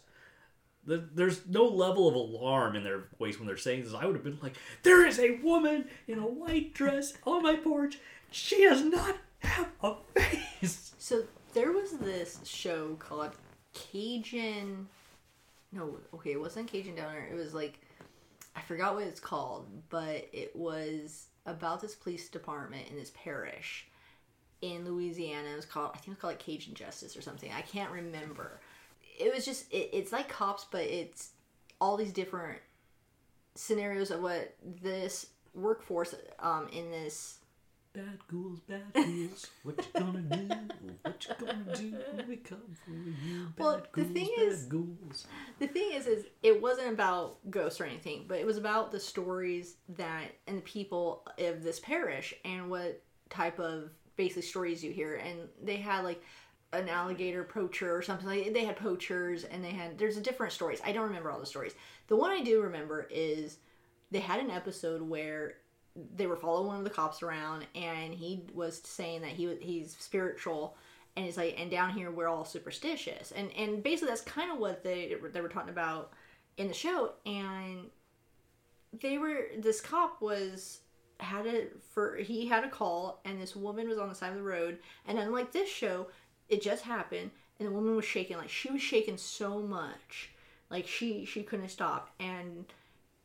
The, there's no level of alarm in their voice when they're saying this. I would have been like, "There is a woman in a white dress on my porch. She does not have a face." So there was this show called Cajun. No, okay, it wasn't Cajun Downer. It was like I forgot what it's called, but it was about this police department in this parish in Louisiana. It was called I think it was called like Cajun Justice or something. I can't remember. It was just it, it's like cops, but it's all these different scenarios of what this workforce um, in this Bad ghouls, bad ghouls. What you gonna do? What you gonna do when we come for you? Bad Well, the ghouls, thing bad is- ghouls. the thing is is it wasn't about ghosts or anything but it was about the stories that and the people of this parish and what type of basically stories you hear and they had like an alligator poacher or something like they had poachers and they had there's a different stories i don't remember all the stories the one i do remember is they had an episode where they were following one of the cops around and he was saying that he he's spiritual and he's like and down here we're all superstitious. And and basically that's kind of what they they were talking about in the show and they were this cop was had a for he had a call and this woman was on the side of the road and unlike this show it just happened and the woman was shaking like she was shaking so much like she she couldn't stop and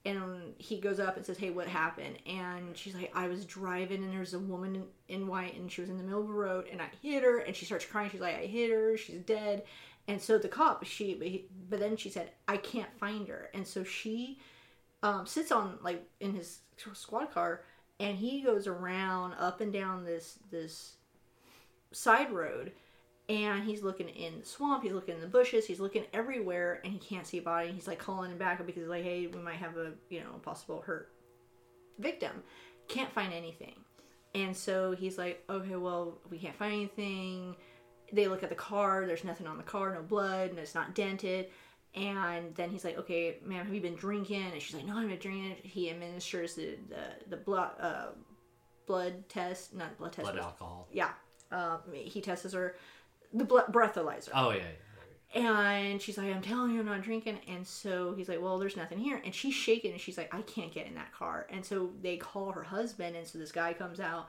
and he goes up and says hey what happened? And she's like i was driving and there's a woman in, white and she was in the middle of the road and i hit her and she starts crying. She's like i hit her. She's dead. And so the cop she but, he, but then she said i can't find her. And so she um, sits on like in his squad car and he goes around up and down this this side road and he's looking in the swamp he's looking in the bushes he's looking everywhere and he can't see a body and he's like calling him back because he's like hey we might have a you know possible hurt victim. Can't find anything. And so he's like okay well we can't find anything. They look at the car there's nothing on the car no blood and it's not dented. And then he's like okay ma'am have you been drinking? And she's like no i'm not drinking. He administers the the, the blood uh, blood test not blood test Blood alcohol. yeah um, he tests her the breathalyzer Oh yeah. yeah. and she's like i'm telling you i'm not drinking and so he's like well there's nothing here and she's shaking and she's like i can't get in that car and so they call her husband and so this guy comes out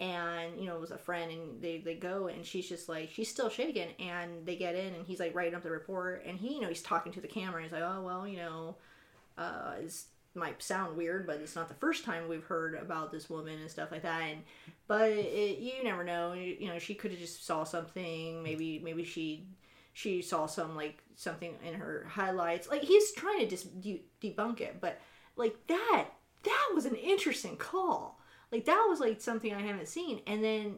and you know it was a friend and they, they go and she's just like she's still shaking and they get in and he's like writing up the report and he you know he's talking to the camera and he's like oh well you know uh it's might sound weird but it's not the first time we've heard about this woman and stuff like that. And but it, you never know. You, know she could have just saw something. Maybe maybe she she saw some like something in her highlights. Like he's trying to de- debunk it but like that that was an interesting call. Like that was like something i haven't seen. And then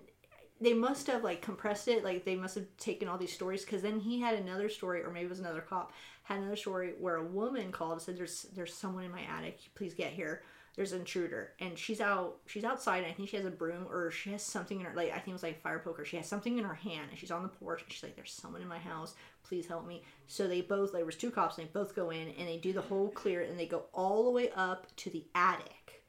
they must have like compressed it. Like they must have taken all these stories because then he had another story or maybe it was another cop had another story where a woman called and said there's there's someone in my attic. Please get here. There's an intruder. And she's out she's outside i think she has a broom or she has something in her like i think it was like fire poker. She has something in her hand and she's on the porch and she's like there's someone in my house. Please help me. So they both there was two cops and they both go in and they do the whole clear and they go all the way up to the attic.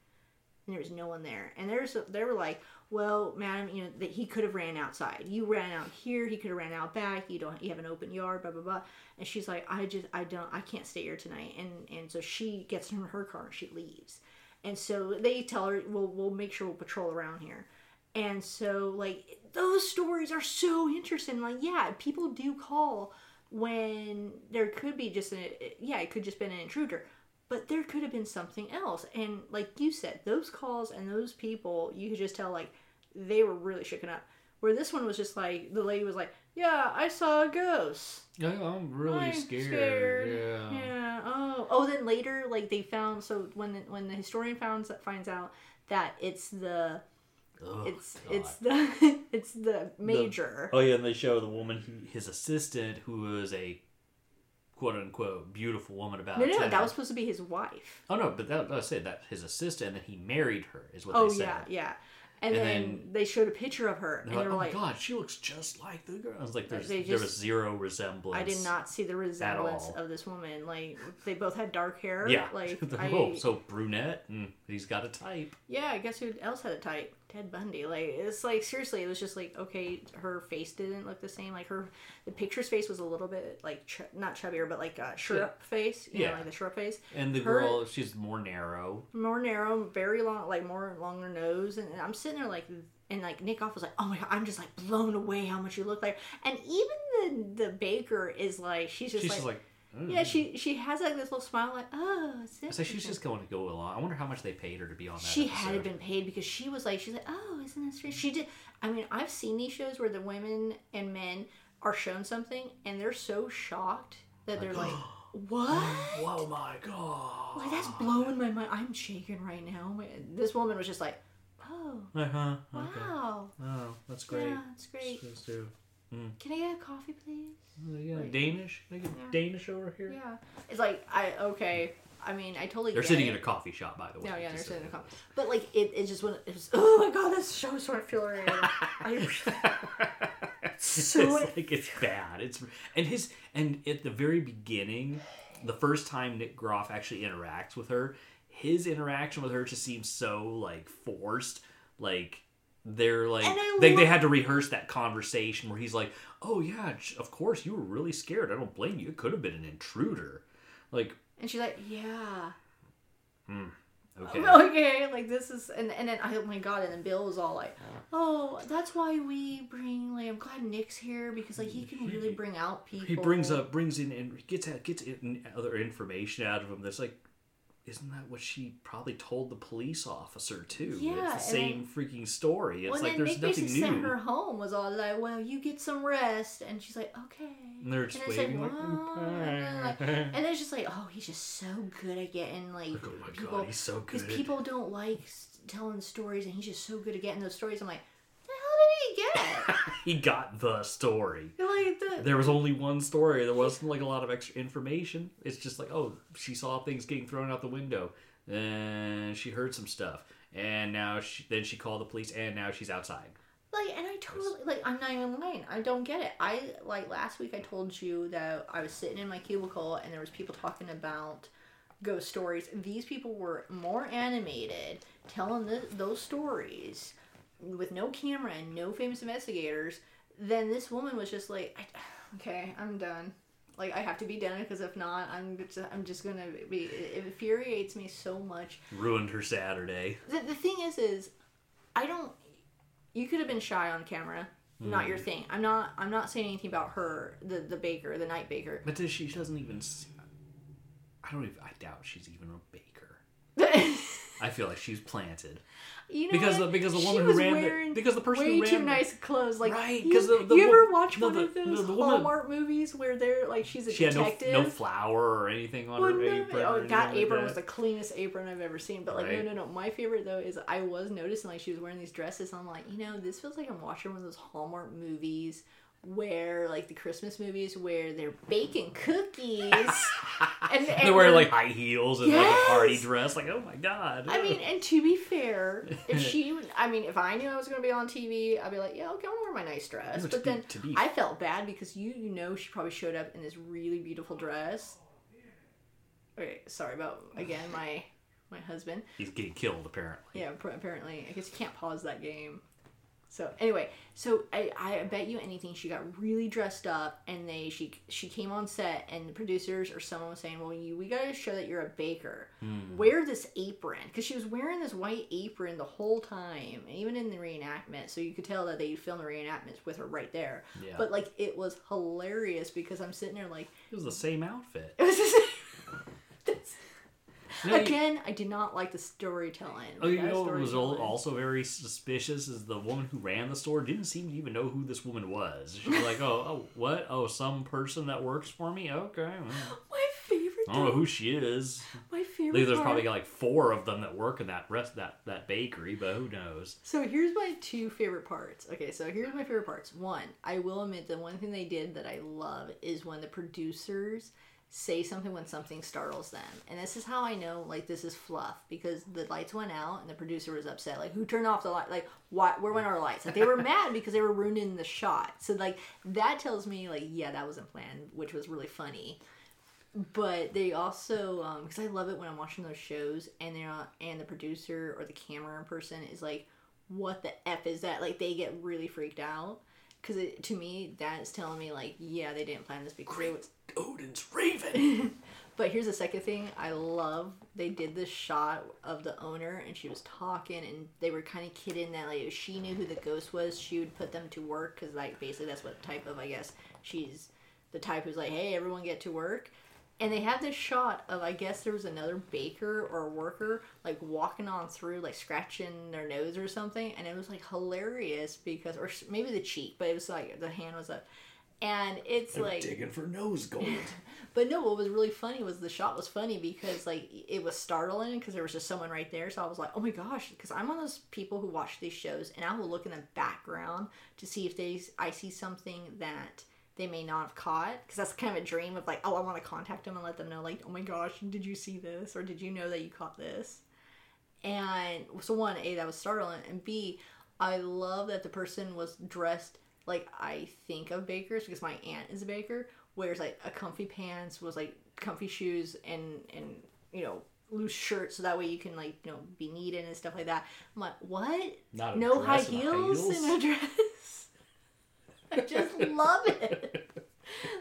And there was no one there. And there's they were like well madam you know that he could have ran outside. You ran out here he could have ran out back you don't you have an open yard blah blah blah. And she's like i just i don't i can't stay here tonight. And and so she gets in her car and she leaves. And so they tell her we'll, we'll make sure we'll patrol around here. And so like those stories are so interesting. Like yeah people do call when there could be just a yeah it could just been an intruder but there could have been something else. And like you said those calls and those people you could just tell like they were really shaken up where this one was just like the lady was like yeah i saw a ghost Yeah, I'm really I'm scared. Yeah. yeah. Oh. Oh. Then later, like they found. So when the, when the historian finds finds out that it's the Oh, it's God. it's the it's the major. Oh yeah, and they show the woman, who, his assistant, who was a quote unquote beautiful woman about no, no, no, town. that was supposed to be his wife. Oh no, but that I said that his assistant, and then he married her, is what Oh they said. yeah, yeah. And, And then, then- they showed a picture of her, and they were oh like, my god, she looks just like the girl. I was like, there's, They there was zero resemblance. I did not see the resemblance of this woman. Like they both had dark hair. Yeah. Like The- I, oh, so brunette, and he's got a type. yeah. I guess who else had a type? Ted Bundy. Like it's like seriously, it was just like okay, her face didn't look the same. Like her, the picture's face was a little bit like ch- not chubbier, but like a shrimp face. You know, Yeah. like the shrimp face. And the Her- girl, she's more narrow. more narrow, very long, like more longer nose, and I'm sitting there like, and like Nick Groff was like, oh my god, I'm just like blown away how much you look like, and even the the baker is like, she's just She's like, just like. Yeah, she she has like this little smile, like, oh, So she's just going to go along. I wonder how much they paid her to be on that. She had been paid because she was like, she's like, oh, isn't that strange? She did. I mean, I've seen these shows where the women and men are shown something, and they're so shocked that they're like, what? Oh my god. Like that's blowing my mind. I'm shaking right now. This woman was just like, "Oh, Uh huh. Okay. wow, Oh, that's great. yeah, that's great. Do. Can I get a coffee, please?" Uh, yeah, Like- Danish. Can I get Yeah. Danish over here. Yeah, it's like I okay. I mean, I totally. They're get sitting it. in a coffee shop, by the way. No, yeah, they're sitting in a so coffee. But like it, it just went. It was. Oh my god, this show is so infuriating. I, So- it's like it's bad. It's and his and at the very beginning, the first time Nick Groff actually interacts with her, his interaction with her just seems so like forced. Like they're like And I they, they had to rehearse that conversation where he's like, "Oh yeah, of course you were really scared. I don't blame you. It could have been an intruder." Like and she's like, yeah. Hmm. okay, Okay, like this is, and and then oh my god, and then Bill was all like, "Oh, that's why we bring like I'm glad Nick's here because like he can really bring out people." he brings up brings in and gets at, gets in other information out of him that's like isn't that what she probably told the police officer too Yeah, it's the same freaking story it's Well, like then there's Nick nothing basically sent her home was all like, "Well, you get some rest," and she's like, "Okay." and they're just and like, waiting like, "Oh," and like- and then it's just like, "Oh, he's just so good at getting like oh my people god he's so good." because people don't like telling stories, and he's just so good at getting those stories." I'm like, "The hell did he get?" he got the story like the there was only one story there wasn't like a lot of extra information it's just like oh she saw things getting thrown out the window and she heard some stuff and now she then she called the police and now she's outside Like, and I totally like. I'm not even lying. I don't get it. I like last week. I told you that I was sitting in my cubicle and there was people talking about ghost stories. These people were more animated, telling th those stories with no camera and no famous investigators. then this woman was just like, I, okay, I'm done. Like I have to be done because if not, I'm just, I'm just gonna be. It infuriates me so much ruined her saturday the, the thing is is i don't you could have been shy on camera not your mm-hmm. thing i'm not i'm not saying anything about her the the baker the night baker But does she, she doesn't even. I don't even. I doubt she's even a baker. I feel like she's planted you know because what? the because the woman who ran wearing the, because the person way who ran too the- nice clothes like Right, you, 'cause the- the you ever watch no, one the- of those the- woman- hallmark movies where they're like she's a she had no detective no flour or anything on Well, her no, apron. oh, that like apron that. was the cleanest apron I've ever seen. But like, Right. no, no, no. My favorite though is I was noticing like she was wearing these dresses. And I'm like, you know, this feels like I'm watching one of those Hallmark movies where like the Christmas movies where they're baking cookies and, and They're wearing like high heels and like a party dress. Like, oh my god. I mean, and to be fair, if she, I mean, if I knew I was going to be on TV, I'd be like, yeah, okay, I'm gonna wear my nice dress. No, but be- then to be- I felt bad because you, you know, she probably showed up in this really beautiful dress. Okay, sorry about again my my husband. he's getting killed apparently. Yeah, apparently, I guess you can't pause that game. So anyway, so I, I bet you anything she got really dressed up, and they she she came on set, and the producers or someone was saying, "Well, you we got to show that you're a baker. Hmm. Wear this apron because she was wearing this white apron the whole time, even in the reenactment. So you could tell that they filmed the reenactments with her right there. Yeah. But like it was hilarious because I'm sitting there like It was the same outfit. it was just, You know, you- again. I did not like the storytelling. Oh, you know what was al- also very suspicious is the woman who ran the store didn't seem to even know who this woman was. She was like, "Oh, oh, what? Oh, some person that works for me. Okay, well, My favorite. I don't know who she is. My favorite. Like, there's part- probably like four of them that work in that rest that that bakery, but who knows? So here's my two favorite parts. Okay, so here's my favorite parts. One, I will admit the one thing they did that I love is when the producers say something when something startles them. And this is how I know like this is fluff because the lights went out and the producer was upset. Like who turned off the light? Like why? Where went our lights? Like they were mad because they were ruining the shot. So like that tells me like yeah that wasn't planned, which was really funny. But they also um, because I love it when I'm watching those shows and they're not, and the producer or the camera person is like what the f is that? Like they get really freaked out because to me that's telling me like yeah they didn't plan this because they would Odin's Raven. but here's the second thing I love. They did this shot of the owner and she was talking and they were kind of kidding that like if she knew who the ghost was, she would put them to work because like basically that's what type of I guess she's the type who's like, hey, everyone get to work. And they had this shot of I guess there was another baker or a worker like walking on through like scratching their nose or something, and it was like hilarious because or maybe the cheek, but it was like the hand was up, and it's They're like digging for nose gold. but no, what was really funny was the shot was funny because like it was startling because there was just someone right there. So I was like, oh my gosh, because I'm one of those people who watch these shows and I will look in the background to see if they I see something that they may not have caught because that's kind of a dream of like, oh, I want to contact them and let them know like, oh my gosh, did you see this or did you know that you caught this? And so one, a that was startling, and b, I love that the person was dressed like I think of bakers because my aunt is a baker, wears like a comfy pants, was like comfy shoes and and you know loose shirt so that way you can like you know be needed and stuff like that. I'm like, what? Not no high and high heels, heels? in a dress. I just love it.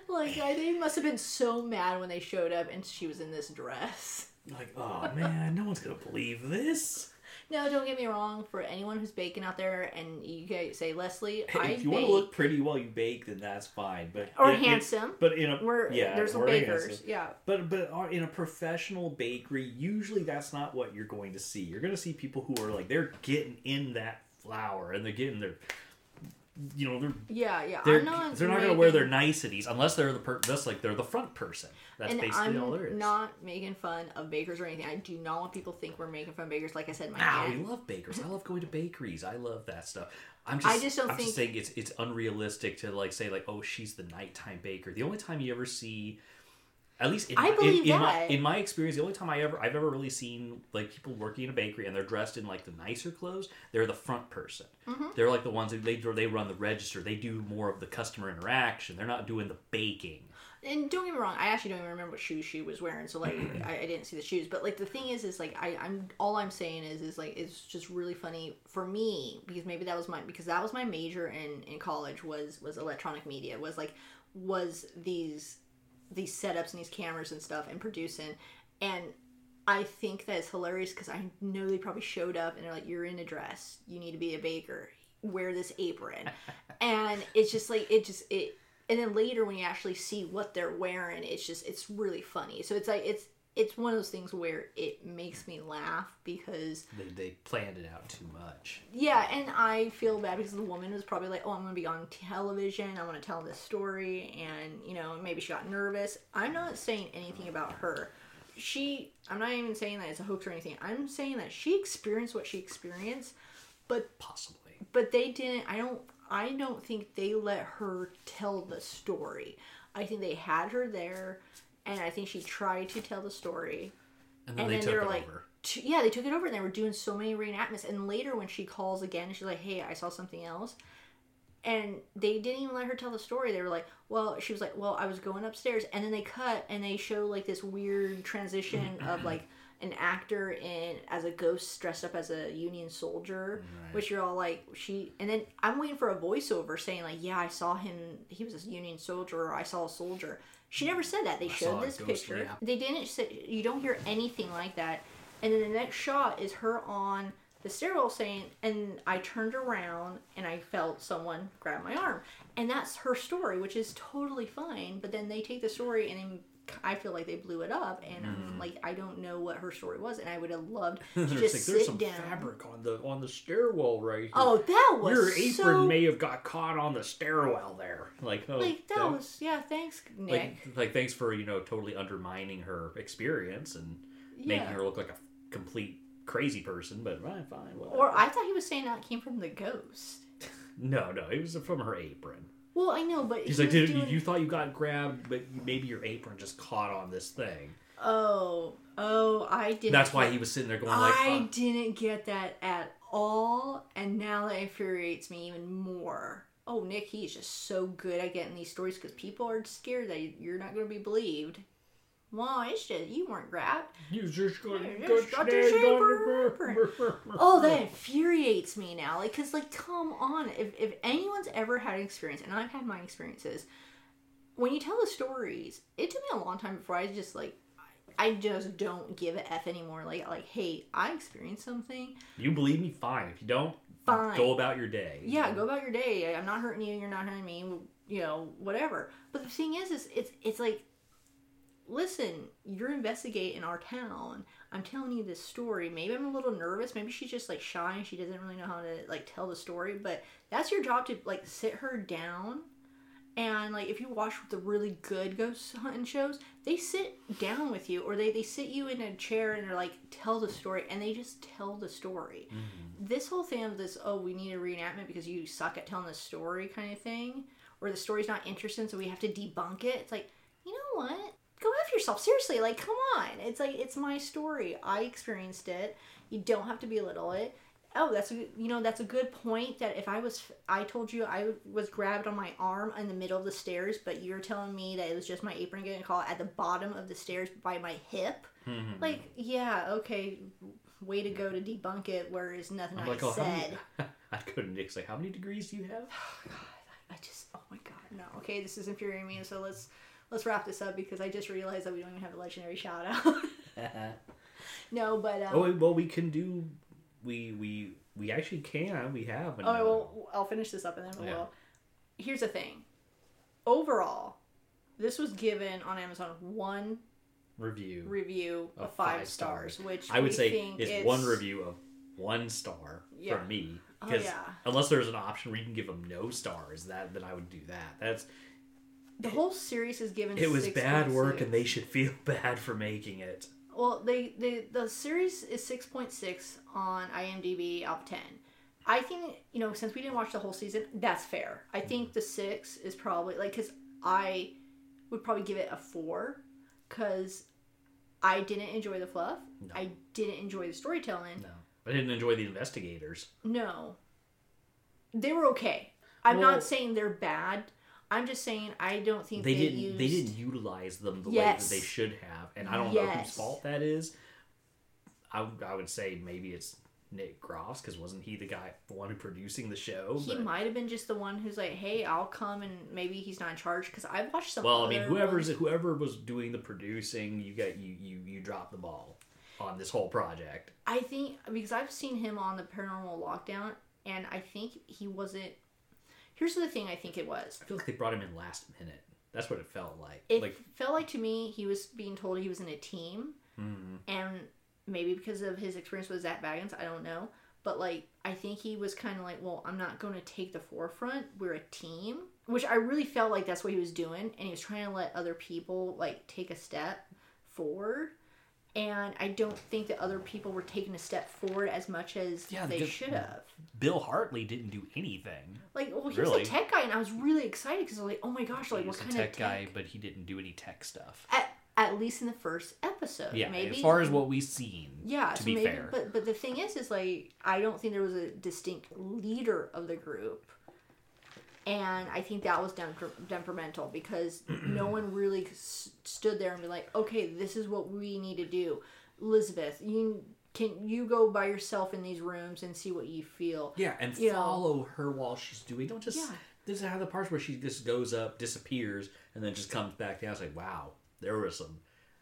Like I, they must have been so mad when they showed up and she was in this dress. Like, oh man, no one's gonna believe this. No, don't get me wrong. For anyone who's baking out there, and you guys say Leslie, I if you bake, want to look pretty while you bake, then that's fine. But or handsome. but in a We're yeah, there's or bakers, handsome. yeah. But but are- in a professional bakery, usually that's not what you're going to see. You're going to see people who are like they're getting in that flour and they're getting their, you know, they're Yeah, yeah. they're, I'm not they're not going to wear their niceties unless they're the per- that's like they're the front person. That's and basically I'm all there is. not making fun of bakers or anything. I do not want people to think we're making fun of bakers. Like I said, my Ah, we aunt. love bakers. I love going to bakeries. I love that stuff. I'm just, I just don't I'm think- saying it's it's unrealistic to like say like, oh, she's the nighttime baker. The only time you ever see, at least in, I my, believe in, in my that. in my experience, the only time I ever I've ever really seen like people working in a bakery and they're dressed in like the nicer clothes. They're the front person. Mm-hmm. They're like the ones who they they run the register. They do more of the customer interaction. They're not doing the baking. and don't get me wrong, I actually don't even remember what shoes she was wearing, so like I, I didn't see the shoes. But like the thing is, is like I, I'm all I'm saying is is like it's just really funny for me because maybe that was my because that was my major in in college was was electronic media was like was these these setups and these cameras and stuff and producing and I think that it's hilarious because I know they probably showed up and they're like, "You're in a dress. You need to be a baker. Wear this apron," and it's just like it just it. And then later when you actually see what they're wearing, it's just it's really funny. So it's like it's it's one of those things where it makes me laugh because They they planned it out too much. yeah, and I feel bad because the woman was probably like, "Oh, I'm going to be on television. I want to tell this story," and you know, maybe she got nervous. I'm not saying anything about her. She, I'm not even saying that it's a hoax or anything. I'm saying that she experienced what she experienced, but Possibly. but they didn't. I don't. I don't think they let her tell the story. I think they had her there, and I think she tried to tell the story, And then and they then took they were it like, over. t- yeah, they took it over and they were doing so many reenactments. And later, when she calls again, she's like, hey, I saw something else. And they didn't even let her tell the story. They were like, well, she was like, well, I was going upstairs. And then they cut and they show like this weird transition of like an actor in as a ghost dressed up as a Union soldier, which you're all like, she. And then I'm waiting for a voiceover saying, like, yeah, I saw him. He was a Union soldier or I saw a soldier. She never said that. They saw showed this picture. lamp. They didn't say, you don't hear anything like that. And then the next shot is her on the stairwell saying, and I turned around and I felt someone grab my arm. And that's her story, which is totally fine. But then they take the story and then I feel like they blew it up. And I'm mm. like, I don't know what her story was. And I would have loved to just like, sit there's some down. fabric on the on the stairwell right here. Oh, that was Your apron so, may have got caught on the stairwell there. Like, oh, like that that- was yeah. Thanks, Nick. like, like thanks for you know totally undermining her experience and making her look like a complete crazy person. But fine, fine. Whatever. or I thought he was saying that came from the ghost. no, no, it was from her apron. Well, I know, but He's he like, dude, doing- you thought you got grabbed, but maybe your apron just caught on this thing. Oh, oh, I didn't. That's why he was sitting there going like, I "Uh, didn't get that at all, and now that infuriates me even more. Oh, Nick, he's just so good at getting these stories because people are scared that you're not going to be believed. Well, it's just you weren't grabbed. you just got, You got just got got your snagged on shaper." the- Oh, that infuriates me now. Like, cause like, come on. If if anyone's ever had an experience, and I've had my experiences, when you tell the stories, it took me a long time before I just like, I just don't give a f anymore. Like, like, hey, I experienced something. You believe me? Fine. If you don't, Fine. go about your day. Yeah, go about your day. I'm not hurting you. You're not hurting me. You know, whatever. But the thing is, is it's it's like, listen, you're investigating our town. I'm telling you this story. Maybe I'm a little nervous. Maybe she's just like shy and she doesn't really know how to like tell the story. But that's your job to like sit her down. And like if you watch the really good ghost hunting shows, they sit down with you or they, they sit you in a chair and they're like tell the story and they just tell the story mm-hmm. this whole thing of this oh we need a reenactment because you suck at telling the story kind of thing or the story's not interesting so we have to debunk it it's like you know what go after yourself seriously like come on. It's like it's my story. I experienced it. You don't have to belittle it. Oh that's a you know that's a good point that if i was i told you i was grabbed on my arm in the middle of the stairs but you're telling me that it was just my apron getting caught at the bottom of the stairs by my hip? Mhm. like yeah okay. Way to go to debunk it whereas nothing I'm i like, oh, said many, I couldn't. Nick's like, how many degrees do you have? I just oh my god no. Okay this is infuriating me so let's let's wrap this up because I just realized that we don't even have a legendary shout out no but um, oh, well, we can do. We we we actually can. We have. oh well I'll finish this up and then we'll Yeah. here's the thing overall this was given on Amazon one review. review of, five, five stars, stars. which I would say it's, one review of one star Yeah. from me. Oh, Because yeah. unless there's an option where you can give them no stars, that then I would do that. That's the whole series is given it was bad work, 6.6. and they should feel bad for making it. Well, they, they the series is six point six on IMDb out of ten. I think you know since we didn't watch the whole season, that's fair. I mm-hmm. think the six is probably like because I would probably give it a four because I didn't enjoy the fluff. No. I didn't enjoy the storytelling. No, I didn't enjoy the investigators. No, they were okay. I'm Well- not saying they're bad. I'm just saying I don't think They they, didn't. used. They didn't utilize them the way that they should have, and I don't know whose fault that is. I, would- I would say maybe it's Nick Groff's because wasn't he the guy, the one who producing the show? He But- might have been just the one who's like, "Hey, I'll come," and maybe he's not in charge. Because I've watched some. Well, I mean, whoever's ones. whoever was doing the producing, you got you you you dropped the ball on this whole project. I think because I've seen him on the Paranormal Lockdown, and I think he wasn't. Here's the thing: I think it was. I feel like they brought him in last minute. That's what it felt like. It like felt like to me he was being told he was in a team, mhm. and maybe because of his experience with Zak Bagans, I don't know. But like, I think he was kind of like, well, I'm not going to take the forefront. We're a team, which I really felt like that's what he was doing, and he was trying to let other people like take a step forward. And I don't think that other people were taking a step forward as much as Yeah, they should have. Bill Hartley didn't do anything. Like, well, he Really? was a tech guy, and I was really excited because I was like, oh my gosh, like, he what kind a tech of guy, but he didn't do any tech stuff. At, at least in the first episode, Yeah, maybe. as far as what we've seen. yeah, to so be maybe, fair. but but the thing is, is like I don't think there was a distinct leader of the group, and I think that was detrimental because no one really s- stood there and be like, okay, this is what we need to do. Elizabeth, you can you go by yourself in these rooms and see what you feel. Yeah, and You know. follow her while she's doing. Don't just. Yeah. This is how the parts where she just goes up, disappears, and then just comes back down. It's like, wow, there was some.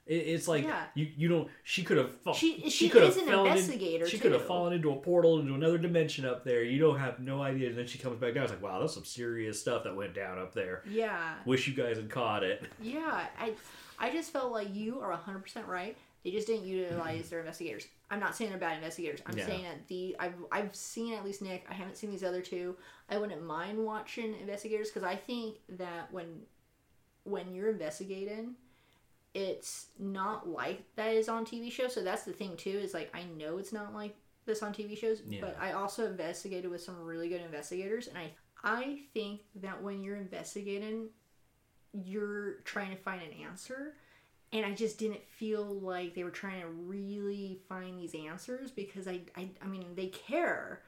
It, it's like Yeah. you you don't. She could have. fa- She- she could is have an fallen in- investigator, she could have fallen into a portal into another dimension up there. You don't have no idea. And then she comes back down. It's like, wow, that's some serious stuff that went down up there. Yeah. Wish you guys had caught it. Yeah, I, I just felt like you are hundred percent right. They just didn't utilize mm-hmm. their investigators. I'm not saying they're bad investigators. I'm Yeah. saying that the I've I've seen at least Nick. I haven't seen these other two. I wouldn't mind watching investigators because I think that when when you're investigating, it's not like that is on TV shows. So that's the thing too. Is like I know it's not like this on TV shows, Yeah. but I also investigated with some really good investigators, and I I think that when you're investigating, you're trying to find an answer. And I just didn't feel like they were trying to really find these answers because I, I, I mean, they care,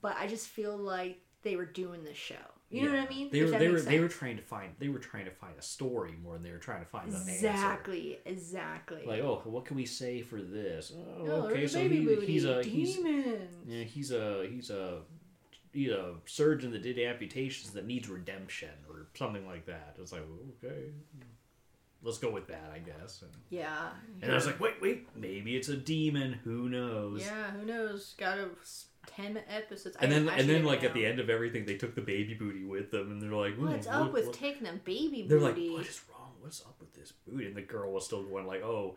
but I just feel like they were doing the show. You know what I mean? They were they were makes they were trying to find they were trying to find a story more than they were trying to find an answer. exactly, exactly. Like, oh, what can we say for this? Oh, oh, okay, so he, he's a he's yeah, he's a he's a he's a surgeon that did amputations that needs redemption or something like that. It's like okay, let's go with that, I guess. And, Yeah. and I was like, wait, wait, maybe it's a demon. Who knows? Yeah, who knows? Got a ten episodes. And I then, and then, like at the end of everything, they took the baby booty with them, and they're like, "Hmm, what's what- up with what- taking a baby They're like, booty? what is wrong? What's up with this booty? And the girl was still going like, oh,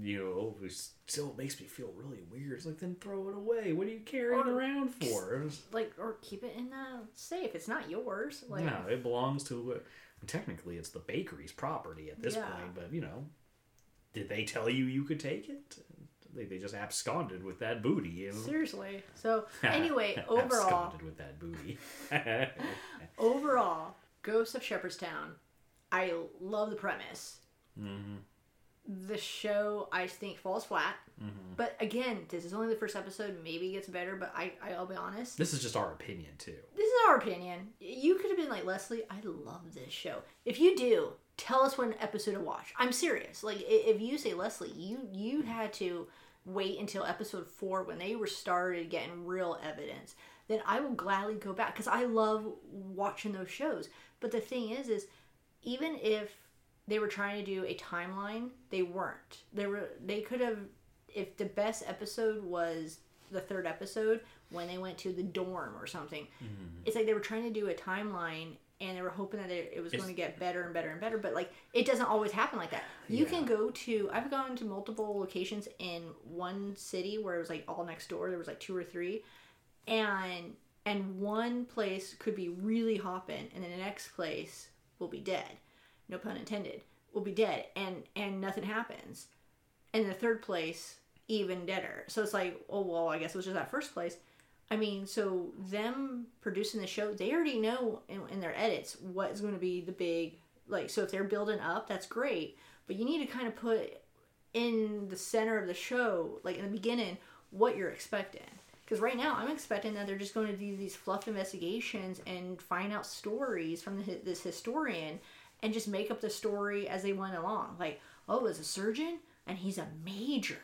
you know, oh, it still makes me feel really weird. It's like, then throw it away. What are you carrying Or- around for? Like, or keep it in the safe. It's not yours. Like, no, it belongs to. Technically, it's the bakery's property at this Yeah. point. But you know, did they tell you you could take it? They, they just absconded with that booty. Seriously. So anyway, overall, absconded with that booty. overall, Ghosts of Shepherdstown. I love the premise. hmm The show, I think, falls flat. Hmm But again, this is only the first episode. Maybe it gets better, but I, I'll be honest. This is just our opinion too. This is our opinion. You could have been like Leslie. I love this show. If you do, tell us what episode to watch. I'm serious. Like if you say Leslie, you you had to wait until episode four when they were started getting real evidence. Then I will gladly go back because I love watching those shows. But the thing is, is even if they were trying to do a timeline, they weren't. They were. They could have. If the best episode was the third episode when they went to the dorm or something, mm-hmm. it's like they were trying to do a timeline and they were hoping that it, it was It's- going to get better and better and better. But like it doesn't always happen like that. You can go to. I've gone to multiple locations in one city where it was like all next door. There was like two or three, and and one place could be really hopping, and then the next place will be dead. No pun intended. Will be dead, and and nothing happens. And the third place even deader. So it's like, oh well, I guess it was just that first place. I mean, so them producing the show, they already know in, in their edits what is going to be the big like. So if they're building up, that's great. But you need to kind of put in the center of the show, like in the beginning, what you're expecting. Because right now, I'm expecting that they're just going to do these fluff investigations and find out stories from the, this historian and just make up the story as they went along. Like, oh, it's a surgeon and he's a major.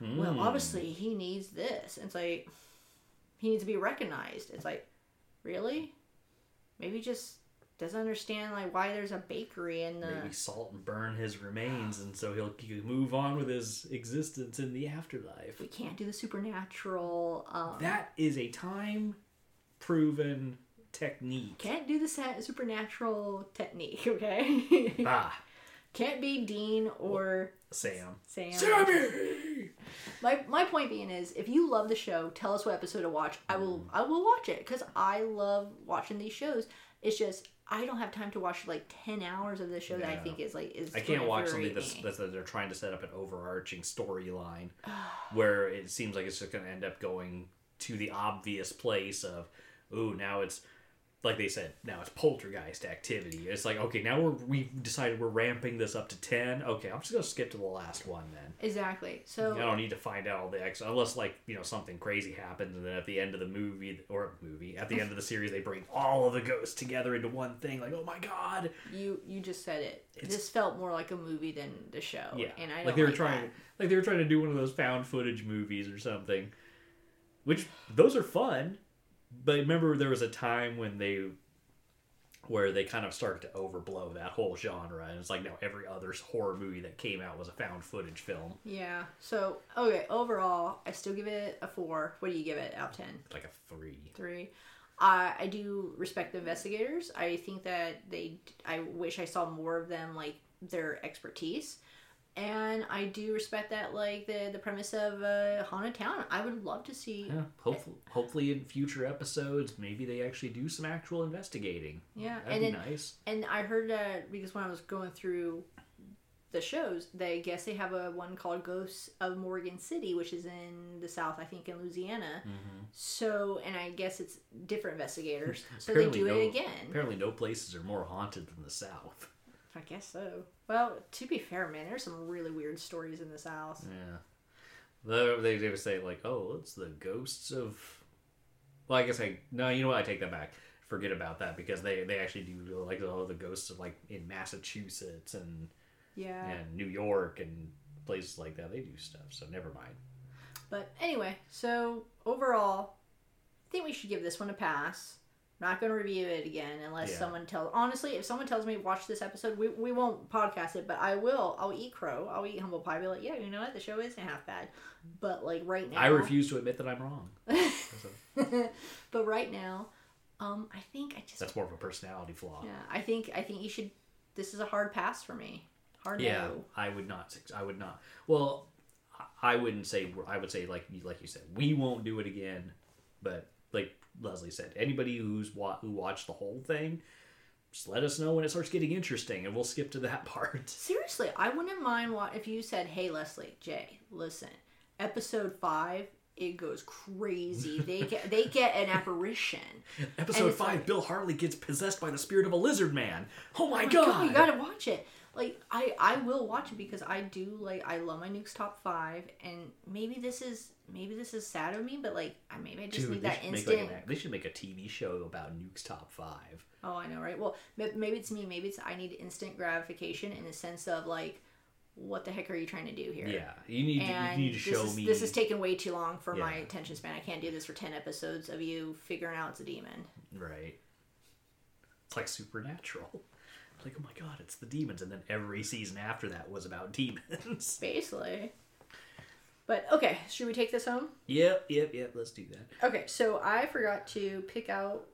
Well, obviously, he needs this. It's like, he needs to be recognized. It's like, really? Maybe just doesn't understand like why there's a bakery in the. Maybe salt and burn his remains, and so he'll move on with his existence in the afterlife. We can't do the supernatural. Um, That is a time proven technique. can't do the supernatural technique. Okay. Ah, can't be Dean or Sam. Sam. Sammy! My my point being is, if you love the show, tell us what episode to watch. I will Mm. I will watch it because I love watching these shows. It's just I don't have time to watch like ten hours of this show that I think is like is. I can't watch something that's, that's that they're trying to set up an overarching storyline where it seems like it's just going to end up going to the obvious place of, ooh, now it's like they said, now it's poltergeist activity. It's like, okay, now we're we've decided we're ramping this up to ten. Okay, I'm just gonna skip to the last one then. exactly. So I don't need to find out all the X unless like you know something crazy happens and then at the end of the movie or movie at the end of the series they bring all of the ghosts together into one thing. Like, oh my god, you you just said it. It's- this felt more like a movie than the show. Yeah, and I like they were like trying, that. like they were trying to do one of those found footage movies or something, which those are fun. But remember, there was a time when they, where they kind of started to overblow that whole genre, and it's like now every other horror movie that came out was a found footage film, Yeah. So okay, overall, I still give it a four. What do you give it out of ten? like a three. Three. I I do respect the investigators. I think that they. I wish I saw more of them, like their expertise, and I do respect that, like the the premise of uh, haunted town. I would love to see. Yeah, hopefully, hopefully in future episodes, maybe they actually do some actual investigating. Yeah, That'd and be then nice. and I heard that because when I was going through the shows, they guess they have a one called Ghosts of Morgan City, which is in the south, I think, in Louisiana. Mm-hmm. So, and I guess it's different investigators. So they do no- it again. Apparently, no places are more haunted than the South. I guess so. Well, to be fair, man, there's some really weird stories in this house. Yeah. They, they, they would say, like, oh, it's the ghosts of. Well, I guess I. No, you know what? I take that back. Forget about that because they, they actually do, like, all the ghosts of, like, in Massachusetts and, Yeah. and New York and places like that. They do stuff, so never mind. But anyway, so overall, I think we should give this one a pass. Not going to review it again unless Yeah. someone tells. Honestly, if someone tells me watch this episode, we, we won't podcast it, but I will. I'll eat crow. I'll eat humble pie. Be like, yeah, you know what? The show isn't half bad. But like right now, I refuse to admit that I'm wrong. But right now, um, I think I just that's more of a personality flaw. yeah. I think I think you should. This is a hard pass for me. Hard Yeah, no. I would not. I would not. Well, I wouldn't say. I would say like like you said, we won't do it again. But like Leslie said, anybody who's wa- who watched the whole thing, just let us know when it starts getting interesting, and we'll skip to that part. Seriously, I wouldn't mind what if you said, "Hey, Leslie, Jay, listen, episode five, it goes crazy. They get they get an apparition. Episode five: like- Bill Harley gets possessed by the spirit of a lizard man. Oh my, Oh my god! you gotta watch it. Like I I will watch it because I do like I love my Nuke's top five, and maybe this is maybe this is sad of me, but like I maybe I just Dude, need that instant. like an, they should make a TV show about Nuke's top five. Oh, I know, right? Well, maybe it's me. Maybe it's I need instant gratification in the sense of like, what the heck are you trying to do here? Yeah, you need to, you need to show is, me. this is taking way too long for my attention span. I can't do this for ten episodes of you figuring out it's a demon. Right. It's like supernatural. Like, oh my god, it's the demons. And then every season after that was about demons. Basically. But okay, should we take this home? yep, yep, yep, let's do that. Okay, so I forgot to pick out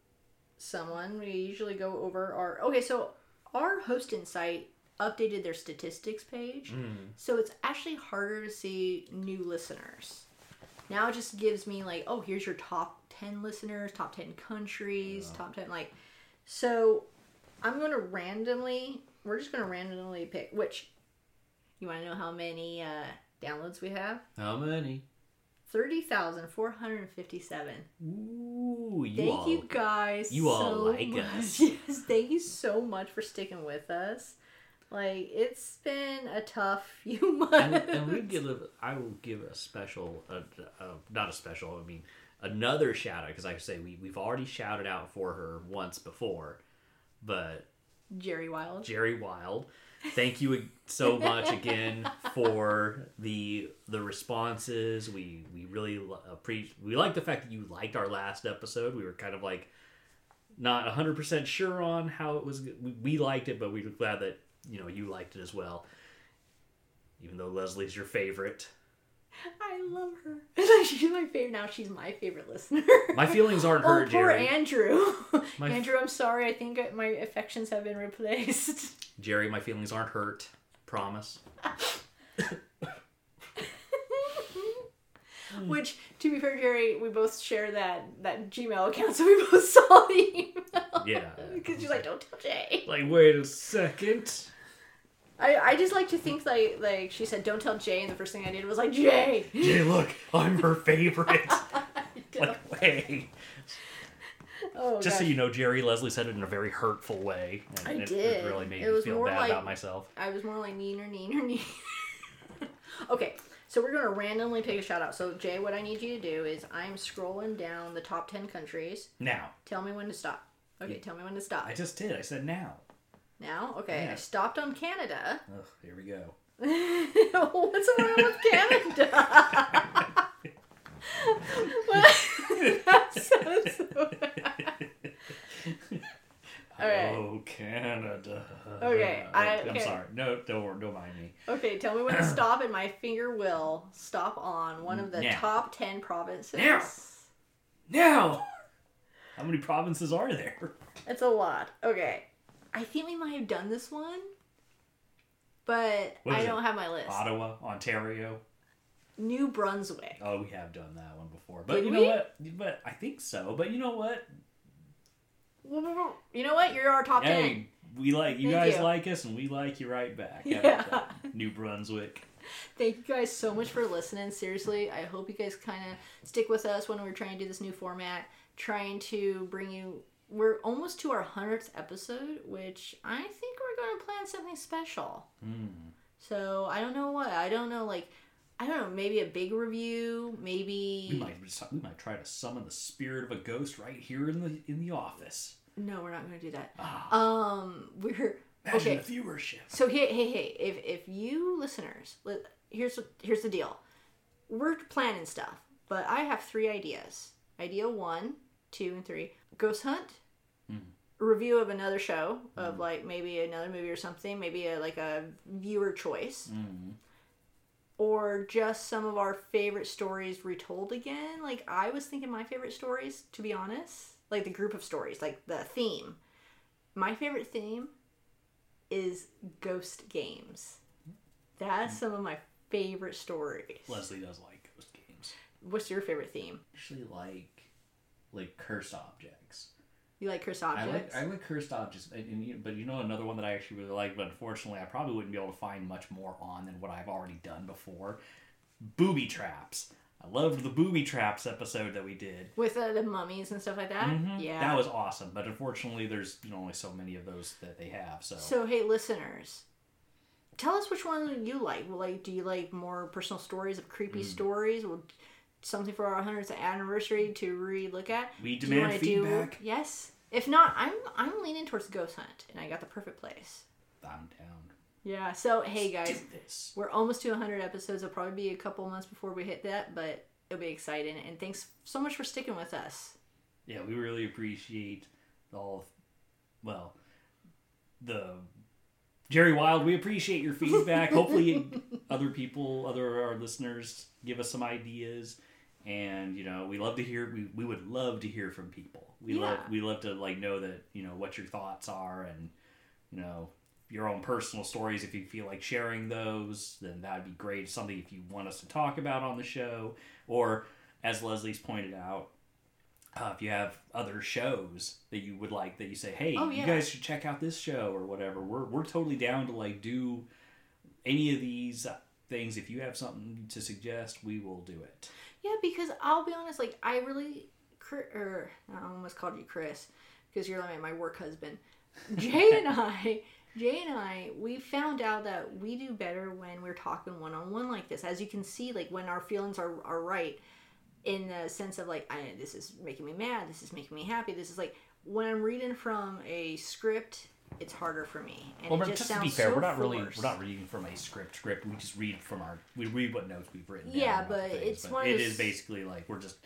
someone. We usually go over our okay, so our hosting site updated their statistics page. Mm. So it's actually harder to see new listeners. Now it just gives me like, oh, here's your top 10 listeners, top 10 countries, top 10 like so I'm going to randomly we're just going to randomly pick which you want to know how many uh downloads we have? How many? 30,457. Ooh, you Thank all. you guys. you all so like much. us. Yes, thank you so much for sticking with us. Like it's been a tough few months. and, and we give I will give a special, uh, uh, not a special. I mean, another shout out because I say we we've already shouted out for her once before, but Jerry Wild. Jerry Wild. Thank you so much again for the the responses. We we really appreciate. We like the fact that you liked our last episode. We were kind of like not hundred percent sure on how it was. We, we liked it, but we were glad that you know you liked it as well. Even though Leslie's your favorite, I love her. she's my favorite. Now she's my favorite listener. my feelings aren't oh, hurt, poor Jerry. Andrew. My- Andrew, I'm sorry. I think my affections have been replaced. Jerry, my feelings aren't hurt. Promise. Which, to be fair, Jerry, we both share that that Gmail account, so we both saw the email. Yeah. Because she's like, "Don't tell Jay." Like, wait a second. I, I just like to think like like she said, "Don't tell Jay," and the first thing I did was like, "Jay." Jay, look, I'm her favorite. like, wait. oh, Just so you know, Jerry Leslie said it in a very hurtful way. And I it, did. It really made It me feel bad like- about myself. I was more like neener, neener, neener. okay, so we're gonna randomly pick a shout out. So Jay, what I need you to do is I'm scrolling down the top ten countries. Now, Tell me when to stop. Okay, tell me when to stop. I just did. I said now. Now, okay, Yeah. I stopped on Canada. Ugh, here we go. What's wrong with Canada? that sounds so bad. Alright. Oh, Canada. Okay, oh, I- I'm okay. sorry. No, don't, don't mind me. Okay, tell me when to stop, and my finger will stop on one of the Now. top ten provinces. Now. Now! How many provinces are there? It's a lot. Okay, I think we might have done this one, but I don't it? have my list. Ottawa, Ontario. New Brunswick. Oh, we have done that one before. But Did you know we? what? But I think so. But you know what? You know what? You're our top ten. We like you Thank guys you. like us, and we like you right back. Yeah. New Brunswick. Thank you guys so much for listening. Seriously, I hope you guys kind of stick with us when we're trying to do this new format, trying to bring you. We're almost to our hundredth episode, which I think we're going to plan something special. So I don't know what. I don't know. Like, I don't know. Maybe a big review. We Maybe might we might try to summon the spirit of a ghost right here in the in the office. no, we're not going to do that. Ah, Um, we're imagine okay. the viewership. So hey, hey, hey! If if you listeners, here's what- here's the deal. We're planning stuff, but I have three ideas. Idea one, two, and three: ghost hunt, a review of another show of mm. like maybe another movie or something, maybe a, like a viewer choice, Mm. or just some of our favorite stories retold again. Like I was thinking, my favorite stories, to be honest, like the group of stories, like the theme. My favorite theme is ghost games. That's mm. some of my favorite stories. Leslie does like ghost games. What's your favorite theme? Actually, like like cursed objects. You like cursed I objects? like I like cursed objects, and, and you- but you know another one that I actually really like, but unfortunately I probably wouldn't be able to find much more on than what I've already done before. Booby traps. I loved the booby traps episode that we did. With uh, the mummies and stuff like that? Mhm. Yeah. that was awesome. But unfortunately, there's you know only so many of those that they have. So, So hey, listeners, tell us which one you like. Well, like, do you like more personal stories of creepy Mm. stories? Well, something for our hundredth anniversary to re-look at. we demand feedback. Do, yes. If not, I'm I'm leaning towards Ghost Hunt, and I got the perfect place. I'm down. Yeah. So hey guys, do this. we're almost to 100 episodes. It'll probably be a couple months before we hit that, but it'll be exciting. And thanks so much for sticking with us. Yeah, we really appreciate all. Well, the Jerry Wild. We appreciate your feedback. Hopefully, other people, other our listeners, give us some ideas. And you know, we love to hear. We, we would love to hear from people. We love Yeah. we love to like know that you know what your thoughts are and you know your own personal stories. If you feel like sharing those, then that'd be great. Something if you want us to talk about on the show, or as Leslie's pointed out, uh, if you have other shows that you would like that you say, hey, Oh, you guys should check out this show or whatever. We're we're totally down to like do any of these things. If you have something to suggest, we will do it. Yeah, because I'll be honest, like I really, or er, I almost called you Chris because you're like my work husband. Jay and I, Jay and I, we found out that we do better when we're talking one on one like this. As you can see, like when our feelings are are right, in the sense of like, I, this is making me mad, this is making me happy. This is like when I'm reading from a script, it's harder for me, and Well, it just, just, to be fair, so we're not really we're not reading from a script script. We just read from our we read what notes we've written. Yeah, but things, it's but one of it those- is basically like we're just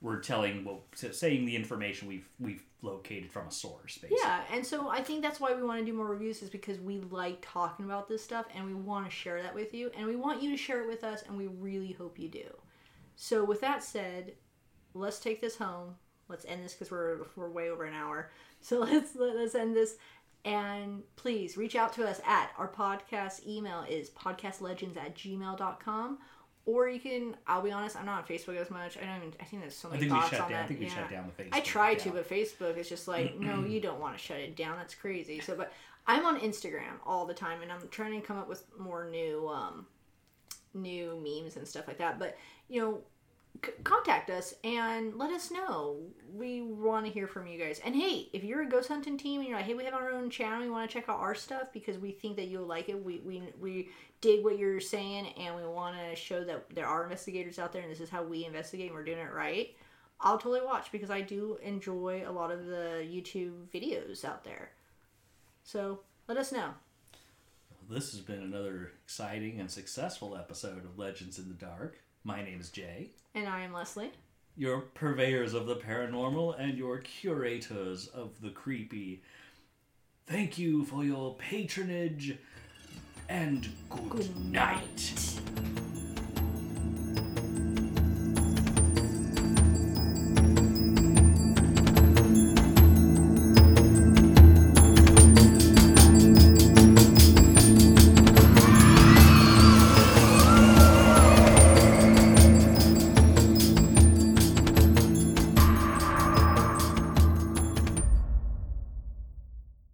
we're telling well saying the information we've we've located from a source. Basically. Yeah, and so I think that's why we want to do more reviews is because we like talking about this stuff and we want to share that with you and we want you to share it with us and we really hope you do. So with that said, let's take this home. Let's end this because we're we're way over an hour. So let's let, let's end this. And please reach out to us at our podcast email is podcastlegends at gmail.com. Or you can, I'll be honest, I'm not on Facebook as much. I don't even, I think there's so I many we thoughts shut on down. that. I think we yeah. shut down the Facebook. I try to, but Facebook is just like, no, you don't want to shut it down. That's crazy. So, but I'm on Instagram all the time, and I'm trying to come up with more new, um, new memes and stuff like that. But you know, contact us and let us know. We want to hear from you guys. And hey, if you're a ghost hunting team and you're like, hey, we have our own channel, you want to check out our stuff because we think that you'll like it. We we we dig what you're saying, and we want to show that there are investigators out there, and this is how we investigate. and We're doing it right. I'll totally watch because I do enjoy a lot of the YouTube videos out there. So let us know. This has been another exciting and successful episode of Legends in the Dark. My name is Jay, And I am Leslie. your purveyors of the paranormal and your curators of the creepy. Thank you for your patronage and good, Good night. night.